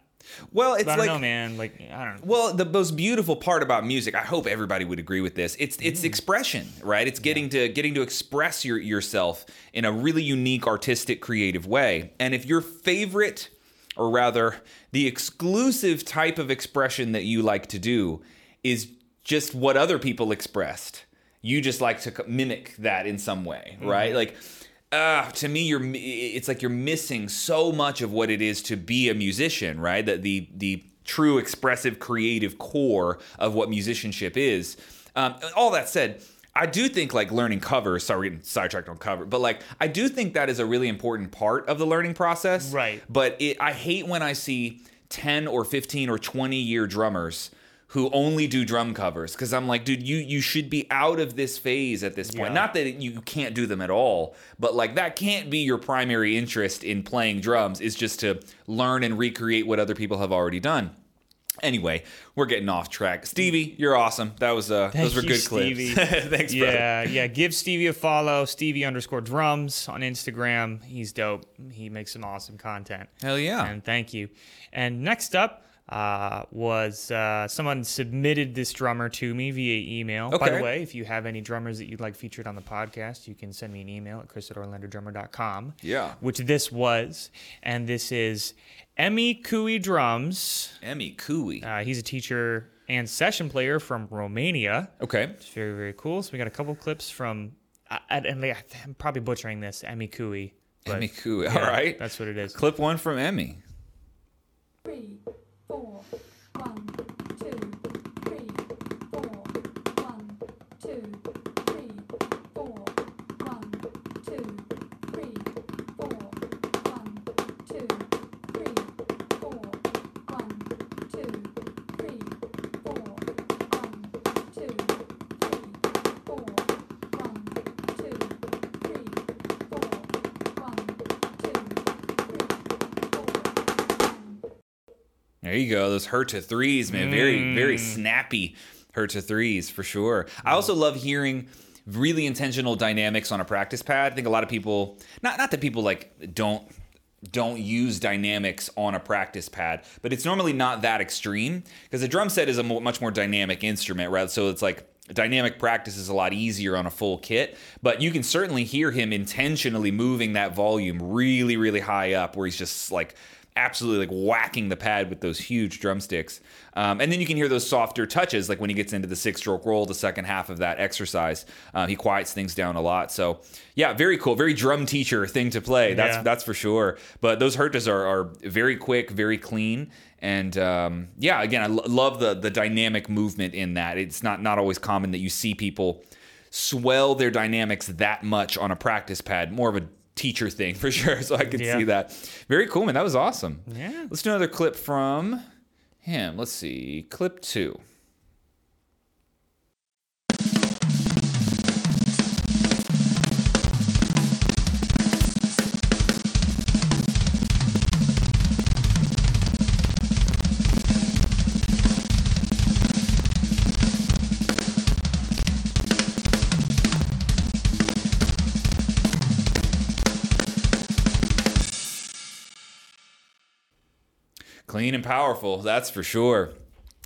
Well, it's I like, know, man. Like, I don't know. Well, the most beautiful part about music, I hope everybody would agree with this. It's it's mm. expression, right? It's getting yeah. to getting to express your yourself in a really unique, artistic, creative way. And if your favorite or rather, the exclusive type of expression that you like to do is just what other people expressed. You just like to mimic that in some way, mm-hmm. right? Like, uh, to me, you're it's like you're missing so much of what it is to be a musician, right? That the the true expressive creative core of what musicianship is. Um, all that said, I do think like learning covers. Sorry, we're getting sidetracked on cover, but like I do think that is a really important part of the learning process. Right. But it, I hate when I see ten or fifteen or twenty year drummers who only do drum covers because I'm like, dude, you you should be out of this phase at this point. Yeah. Not that you can't do them at all, but like that can't be your primary interest in playing drums. Is just to learn and recreate what other people have already done. Anyway, we're getting off track. Stevie, you're awesome. That was uh, Thank those were you, good Stevie. clips. [LAUGHS] Thanks, yeah, brother. Yeah, Give Stevie a follow. Stevie underscore drums on Instagram. He's dope. He makes some awesome content. Hell yeah. And thank you. And next up uh, was uh, someone submitted this drummer to me via email. Okay. By the way, if you have any drummers that you'd like featured on the podcast, you can send me an email at chris at orlandodrummer.com. Yeah. Which this was. And this is Emmy Cui drums. Emmy Cui. Uh, he's a teacher and session player from Romania. Okay. It's very, very cool. So we got a couple clips from, uh, and I'm probably butchering this, Emmy Cui. Emmy Cui. Yeah, All right. That's what it is. Clip one from Emmy. Three, four, one. There you go. Those Herta threes, man. Very, very mm. snappy Herta threes for sure. I also love hearing really intentional dynamics on a practice pad. I think a lot of people, not not that people like don't don't use dynamics on a practice pad, but it's normally not that extreme because a drum set is a mo- much more dynamic instrument, right? So it's like dynamic practice is a lot easier on a full kit, but you can certainly hear him intentionally moving that volume really, really high up where he's just like absolutely like whacking the pad with those huge drumsticks. Um, and then you can hear those softer touches, like when he gets into the six stroke roll, the second half of that exercise. Uh, he quiets things down a lot. So, yeah, very cool. Very drum teacher thing to play. That's Yeah. that's for sure. But those Hertas are, are very quick, very clean. And um, yeah, again, I love the the dynamic movement in that. It's not not always common that you see people swell their dynamics that much on a practice pad. More of a teacher thing [LAUGHS] for sure. So I can Yeah. see that. Very cool, man. That was awesome. Yeah. Let's do another clip from him. Let's see. Clip two. Clean and powerful, that's for sure.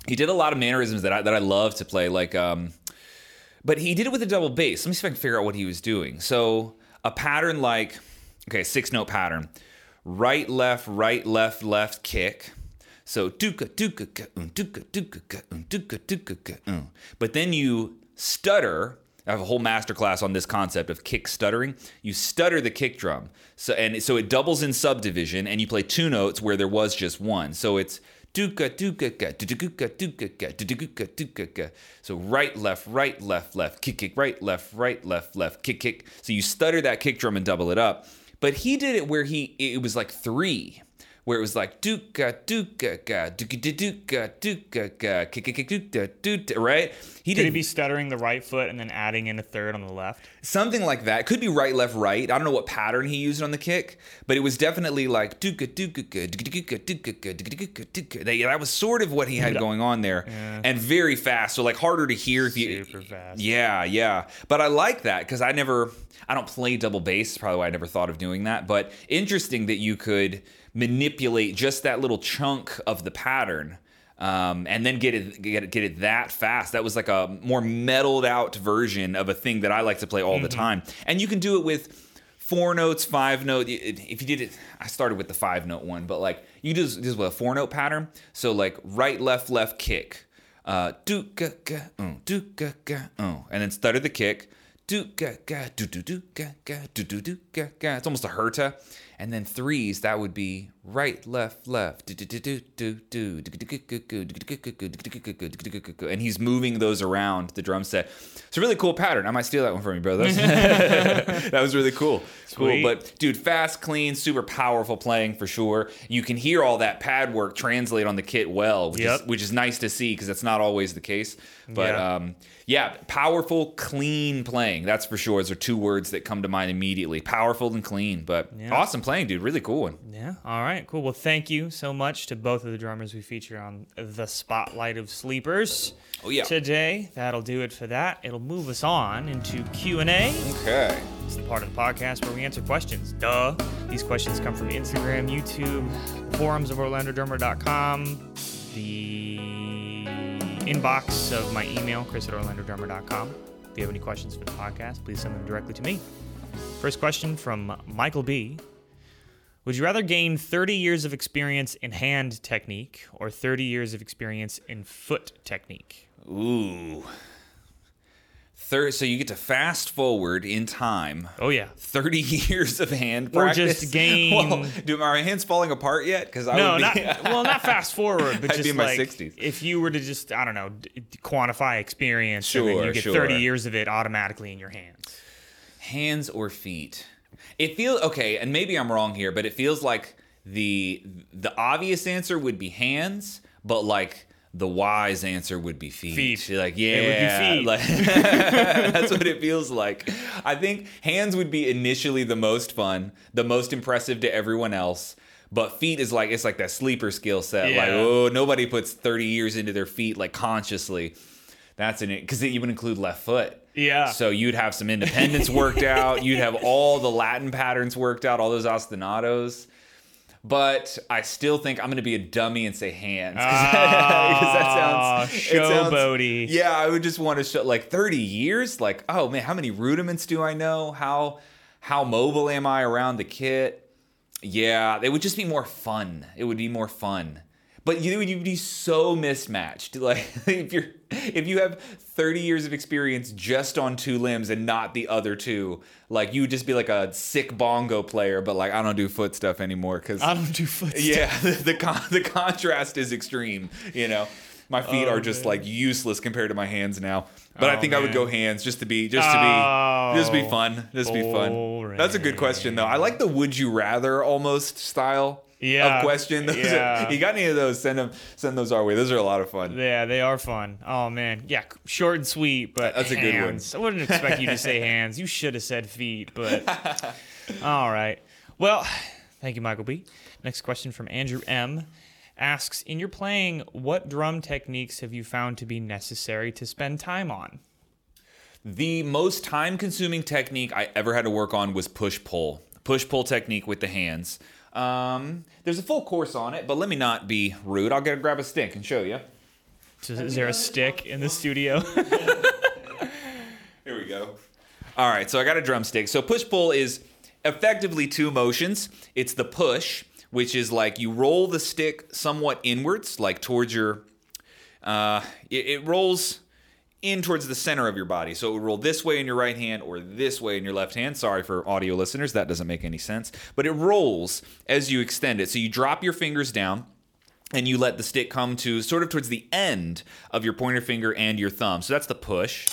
He did a lot of mannerisms that I that I love to play, like um, but he did it with a double bass. Let me see if I can figure out what he was doing. So a pattern like okay, six note pattern, right left right left left kick. So duka duka ka um, un duka duka ka um, un duka duka ka un. But then you stutter. I have a whole masterclass on this concept of kick stuttering. You stutter the kick drum, so and so it doubles in subdivision, and you play two notes where there was just one. So it's duka duka ka duka duka ka duka duka ka. So right left right left left kick kick right left right left left kick kick. So you stutter that kick drum and double it up. But he did it where he it was like three where it was like duka duka ga duka duka duka ga kick kick duka duka right he Could he be stuttering the right foot and then adding in a third on the left? something like that could be right left right i don't know what pattern he used on the kick but it was definitely like duka duka ga duka duka ga duka duka duka that, that was sort of what he had going on there and very fast so like harder to hear if you Super fast. yeah, yeah. But I like that because I never, I don't play double bass. Probably why I never thought of doing that. But interesting that you could manipulate just that little chunk of the pattern. Um, and then get it, get it, get it that fast. That was like a more metaled out version of a thing that I like to play all the time. And you can do it with four notes, five note. If you did it, I started with the five note one, but like you do this, this with a four note pattern. So like right, left, left, kick uh, do ga ga um, do ga ga um, and then stutter the kick. Do ga ga do do do ga ga do do do ga ga. It's almost a herta, and then threes that would be right left left do do do do do do do and he's moving those around the drum set. It's a really cool pattern. I might steal that one from you, bro. That's- that was really cool. Cool, but dude, fast, clean, super powerful playing for sure. You can hear all that pad work translate on the kit well, which is which is nice to see because that's not always the case. But Yeah. um, yeah, powerful, clean playing. That's for sure. Those are two words that come to mind immediately. Powerful and clean, but Yeah. awesome playing, dude. Really cool one. Yeah. All right. Cool. Well, thank you so much to both of the drummers we feature on the Spotlight of Sleepers. Oh, yeah. Today, that'll do it for that. It'll move us on into Q and A. Okay. It's the part of the podcast where we answer questions. Duh. These questions come from Instagram, YouTube, forums of OrlandoDrummer.com, the inbox of my email, Chris at OrlandoDrummer.com. If you have any questions for the podcast, please send them directly to me. First question from Michael B. Would you rather gain 30 years of experience in hand technique or 30 years of experience in foot technique? Ooh. Third, so you get to fast forward in time. Oh, yeah. 30 [LAUGHS] years of hand Or practice. just gain- Well, do my hands falling apart yet? Because I no, would not [LAUGHS] well, not fast forward, but I'd be just in my like 60s. if you were to just I don't know d- quantify experience, and then Sure, you get sure. 30 years of it automatically in your hands. hands or feet. It feels okay, and maybe I'm wrong here, but it feels like the the obvious answer would be hands, but like the wise answer would be feet. Feet. You're like, yeah, It would be feet. like- [LAUGHS] that's what it feels like. I think hands would be initially the most fun, the most impressive to everyone else. But feet is like it's like that sleeper skill set. Like, oh, nobody puts 30 years into their feet like consciously. That's in it because you would include left foot. Yeah. So you'd have some independence worked out. You'd have all the Latin patterns worked out, all those ostinatos. but I still think I'm going to be a dummy and say hands Ah, because [LAUGHS] that sounds it sounds- showboaty. Yeah, I would just want to show like 30 years. Like, oh man, how many rudiments do I know? How how mobile am I around the kit? Yeah, it would just be more fun. It would be more fun. But you would be so mismatched. [LAUGHS] Like if you're if you have 30 years of experience just on two limbs and not the other two, like you would just be like a sick bongo player, but like I don't do foot stuff anymore because I don't do foot [LAUGHS] stuff. yeah, the the, con- the contrast is extreme. You know, my feet Oh, are just man. like useless compared to my hands now. But I Oh, think I would go hands just to be just to be oh, just be Oh, fun. Just be fun. That's a good question though. I like the would you rather almost style Yeah, of question. [LAUGHS] Those are- you got any of those? Send them. Send those our way. Those are a lot of fun. Yeah, they are fun. Oh man, yeah, short and sweet, but That's a good one. I wouldn't expect you to say [LAUGHS] hands. You should have said feet, but all right. Well, thank you, Michael B. Next question from Andrew M. asks: In your playing, what drum techniques have you found to be necessary to spend time on? The most time consuming technique I ever had to work on was push pull. Push pull technique with the hands. Um, there's a full course on it, but let me not be rude. I'll get grab a stick and show you. Is there a stick in the studio? [LAUGHS] Here we go. All right, so I got a drumstick. So push pull is effectively two motions. It's the push, which is like you roll the stick somewhat inwards, like towards your. Uh, it, it rolls in towards the center of your body. So it would roll this way in your right hand or this way in your left hand. Sorry for audio listeners, that doesn't make any sense. But it rolls as you extend it. So you drop your fingers down and you let the stick come to sort of towards the end of your pointer finger and your thumb. So that's the push,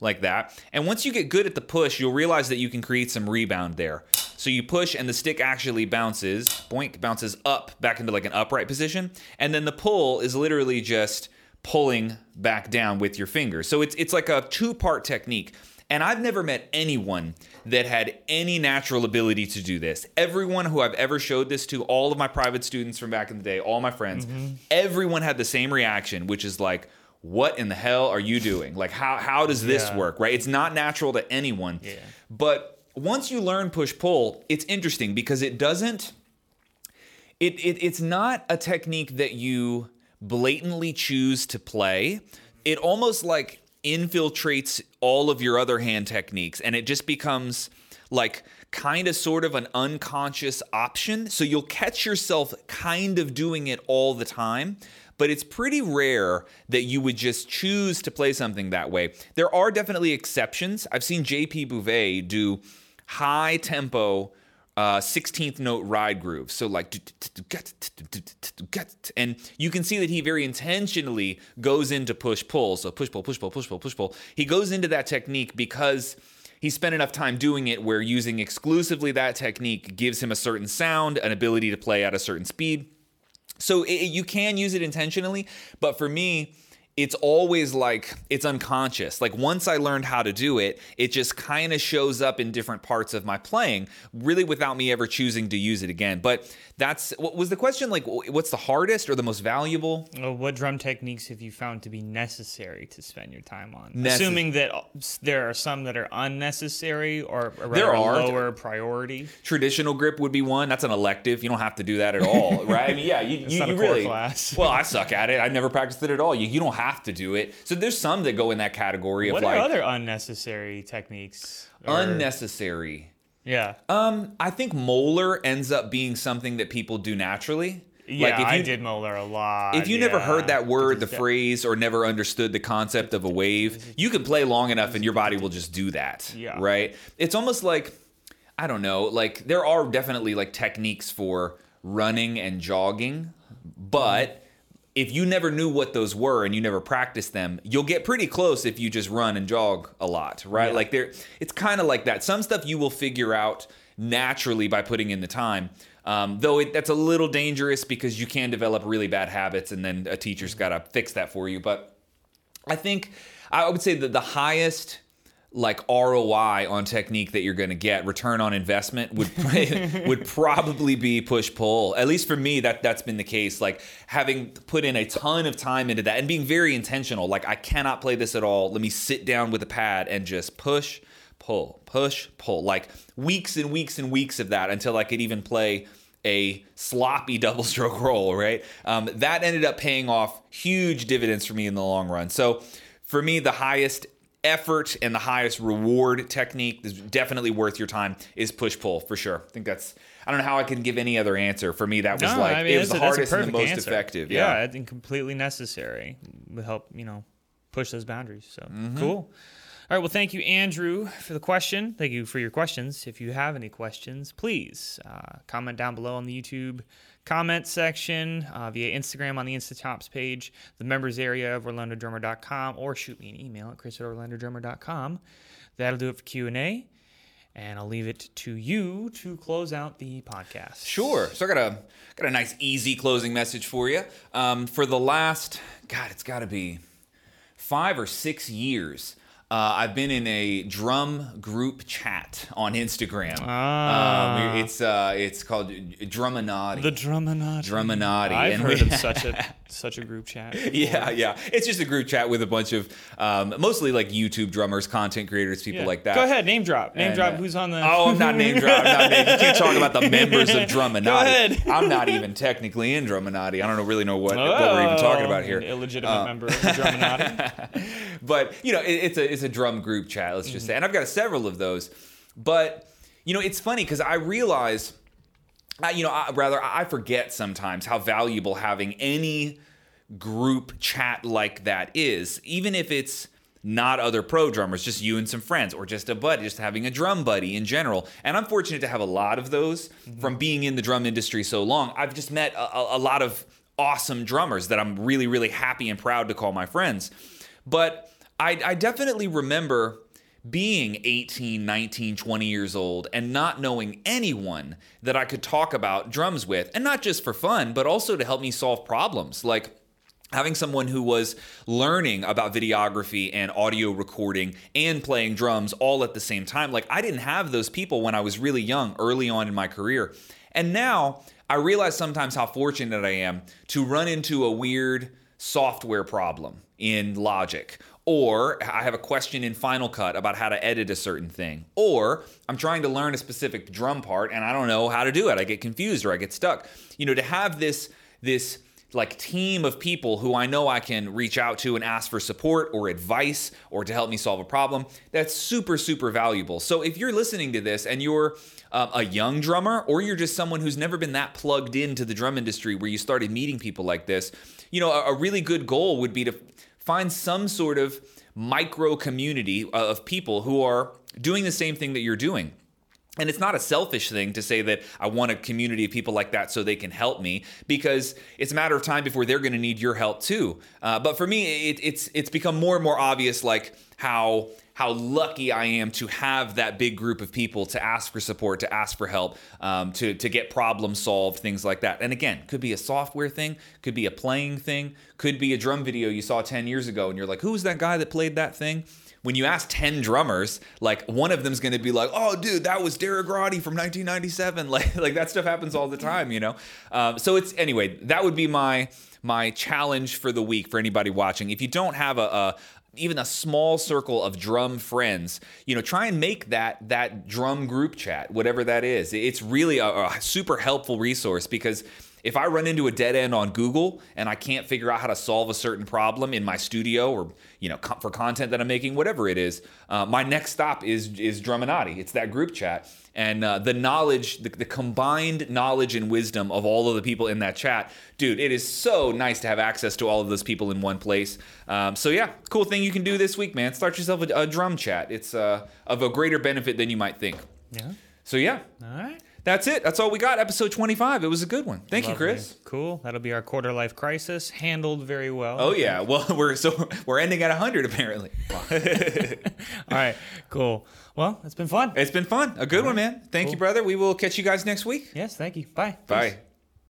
like that. And once you get good at the push, you'll realize that you can create some rebound there. So you push and the stick actually bounces, boink, bounces up back into like an upright position. And then the pull is literally just pulling back down with your fingers. So it's it's like a two-part technique. And I've never met anyone that had any natural ability to do this. Everyone who I've ever showed this to, all of my private students from back in the day, all my friends, mm-hmm. everyone had the same reaction, which is like, what in the hell are you doing? Like, how, how does this Yeah. work, right? It's not natural to anyone. Yeah. But once you learn push pull, it's interesting because it doesn't it, it it's not a technique that you blatantly choose to play. It almost like infiltrates all of your other hand techniques and it just becomes like kind of sort of an unconscious option. So you'll catch yourself kind of doing it all the time. But it's pretty rare that you would just choose to play something that way. There are definitely exceptions. I've seen JP Bouvet do high tempo uh, 16th note ride groove. So like, and you can see that he very intentionally goes into push pull. So push pull, push pull, push pull, push pull. He goes into that technique because he spent enough time doing it where using exclusively that technique gives him a certain sound, an ability to play at a certain speed. So it, you can use it intentionally, but for me, it's always like it's unconscious. Like once I learned how to do it, it just kind of shows up in different parts of my playing, really without me ever choosing to use it again. But that's what was the question like what's the hardest or the most valuable? Uh, what drum techniques have you found to be necessary to spend your time on? Necess- Assuming that uh, there are some that are unnecessary or There are. lower priority. Traditional grip would be one. That's an elective. You don't have to do that at all, [LAUGHS] right? I mean, yeah, you, you, not a you core really. class. Well, I suck at it. I never practiced it at all. You, you don't have to do it. So there's some that go in that category of What like are other unnecessary techniques? Or- unnecessary. Yeah. Um, I think Moeller ends up being something that people do naturally. yeah, if you, I did Moeller a lot. If you never heard that word, the phrase, or never understood the concept of a wave, you can play long enough and your body will just do that. Yeah. Right? It's almost like, I don't know, like there are definitely like techniques for running and jogging, but if you never knew what those were and you never practiced them, you'll get pretty close if you just run and jog a lot, right? Yeah. Like there it's kind of like that. Some stuff you will figure out naturally by putting in the time. Um, though it, that's a little dangerous because you can develop really bad habits and then a teacher's got to fix that for you. But I think I would say that the highest like ROI on technique that you're going to get, return on investment [LAUGHS] would would probably be push pull. At least for me, that that's been the case. Like having put in a ton of time into that and being very intentional. Like I cannot play this at all. Let me sit down with a pad and just push, pull, push, pull. Like weeks and weeks and weeks of that until I could even play a sloppy [LAUGHS] double stroke roll, right? Um, that ended up paying off huge dividends for me in the long run. So for me, the highest effort and the highest reward technique is definitely worth your time is push pull for sure. I think that's I don't know how I can give any other answer. For me, that was No, like I mean, it was the hardest and the most answer. effective. Yeah, Yeah. I think completely necessary. to help, you know, push those boundaries. So Mm-hmm. cool. All right. Well, thank you, Andrew, for the question. Thank you for your questions. If you have any questions, please uh, comment down below on the YouTube comment section, uh, via Instagram on the InstaTops page, the members area of OrlandoDrummer.com, or shoot me an email at chris at OrlandoDrummer.com. That'll do it for Q&A. And I'll leave it to you to close out the podcast. Sure. So I got a got a nice easy closing message for you. Um, for the last God, it's got to be five or six years. Uh, I've been in a drum group chat on Instagram. Ah. Um, it's uh, it's called Druminati. The Druminati. Druminati, I've and heard we- of such a [LAUGHS] such a group chat. [LAUGHS] yeah, yeah. It's just a group chat with a bunch of um, mostly like YouTube drummers, content creators, people Yeah. like that. Go ahead, name drop. Name And, drop. uh, Who's on the? Oh, I'm not name [LAUGHS] drop. I'm not name. You can't talk about the members of [LAUGHS] Druminati. Go ahead. I'm not even technically in Druminati. I don't know, really know what, what we're even talking about here. An illegitimate Uh, member of Druminati. but you know, it, it's a it's a drum group chat. Let's just say, and I've got several of those. But you know, it's funny because I realize, I, you know, I, rather I forget sometimes how valuable having any group chat like that is, even if it's not other pro drummers, just you and some friends, or just a buddy, just having a drum buddy in general. And I'm fortunate to have a lot of those mm-hmm. from being in the drum industry so long. I've just met a, a- a lot of awesome drummers that I'm really, really happy and proud to call my friends. But I, I definitely remember being 18, 19, 20 years old and not knowing anyone that I could talk about drums with, and not just for fun, but also to help me solve problems. Like, having someone who was learning about videography and audio recording and playing drums all at the same time. Like, I didn't have those people when I was really young, early on in my career. And now I realize sometimes how fortunate I am to run into a weird software problem in Logic. Or I have a question in Final Cut about how to edit a certain thing. Or I'm trying to learn a specific drum part and I don't know how to do it. I get confused or I get stuck. You know, to have this this like team of people who I know I can reach out to and ask for support or advice or to help me solve a problem. That's super super valuable. So if you're listening to this and you're um, a young drummer or you're just someone who's never been that plugged into the drum industry where you started meeting people like this, you know, a, a really good goal would be to find some sort of micro community of people who are doing the same thing that you're doing. And it's not a selfish thing to say that I want a community of people like that so they can help me, because it's a matter of time before they're going to need your help too. Uh, but for me, it, it's it's become more and more obvious, like how how lucky I am to have that big group of people to ask for support, to ask for help, um, to to get problems solved, things like that. And again, could be a software thing, could be a playing thing, could be a drum video you saw ten years ago, and you're like, who's that guy that played that thing? when you ask 10 drummers, like one of them's to be like, "Oh, dude, that was Derek Roddy from 1997." [LAUGHS] Like, like that stuff happens all the time, you know. Um, so it's anyway. That would be my my challenge for the week for anybody watching. If you don't have a, a even a small circle of drum friends, you know, try and make that that drum group chat, whatever that is. It's really a, a super helpful resource because if I run into a dead end on Google and I can't figure out how to solve a certain problem in my studio or you know for content that I'm making, whatever it is, uh, my next stop is is Druminati. It's that group chat and uh, the knowledge, the, the combined knowledge and wisdom of all of the people in that chat, dude. It is so nice to have access to all of those people in one place. Um, so yeah, cool thing you can do this week, man. Start yourself a, a drum chat. It's uh, of a greater benefit than you might think. Yeah. So yeah, All right. That's it. That's all we got. Episode 25. It was a good one. Thank you, Chris. Cool. That'll be our quarter life crisis, handled very well. Oh yeah. Well, [LAUGHS] we're so we're ending at 100 apparently. [LAUGHS] All right. Cool. Well, it's been fun. It's been fun. A good one, man. Thank you, brother. We will catch you guys next week. Yes. Thank you. Bye. Bye. Peace.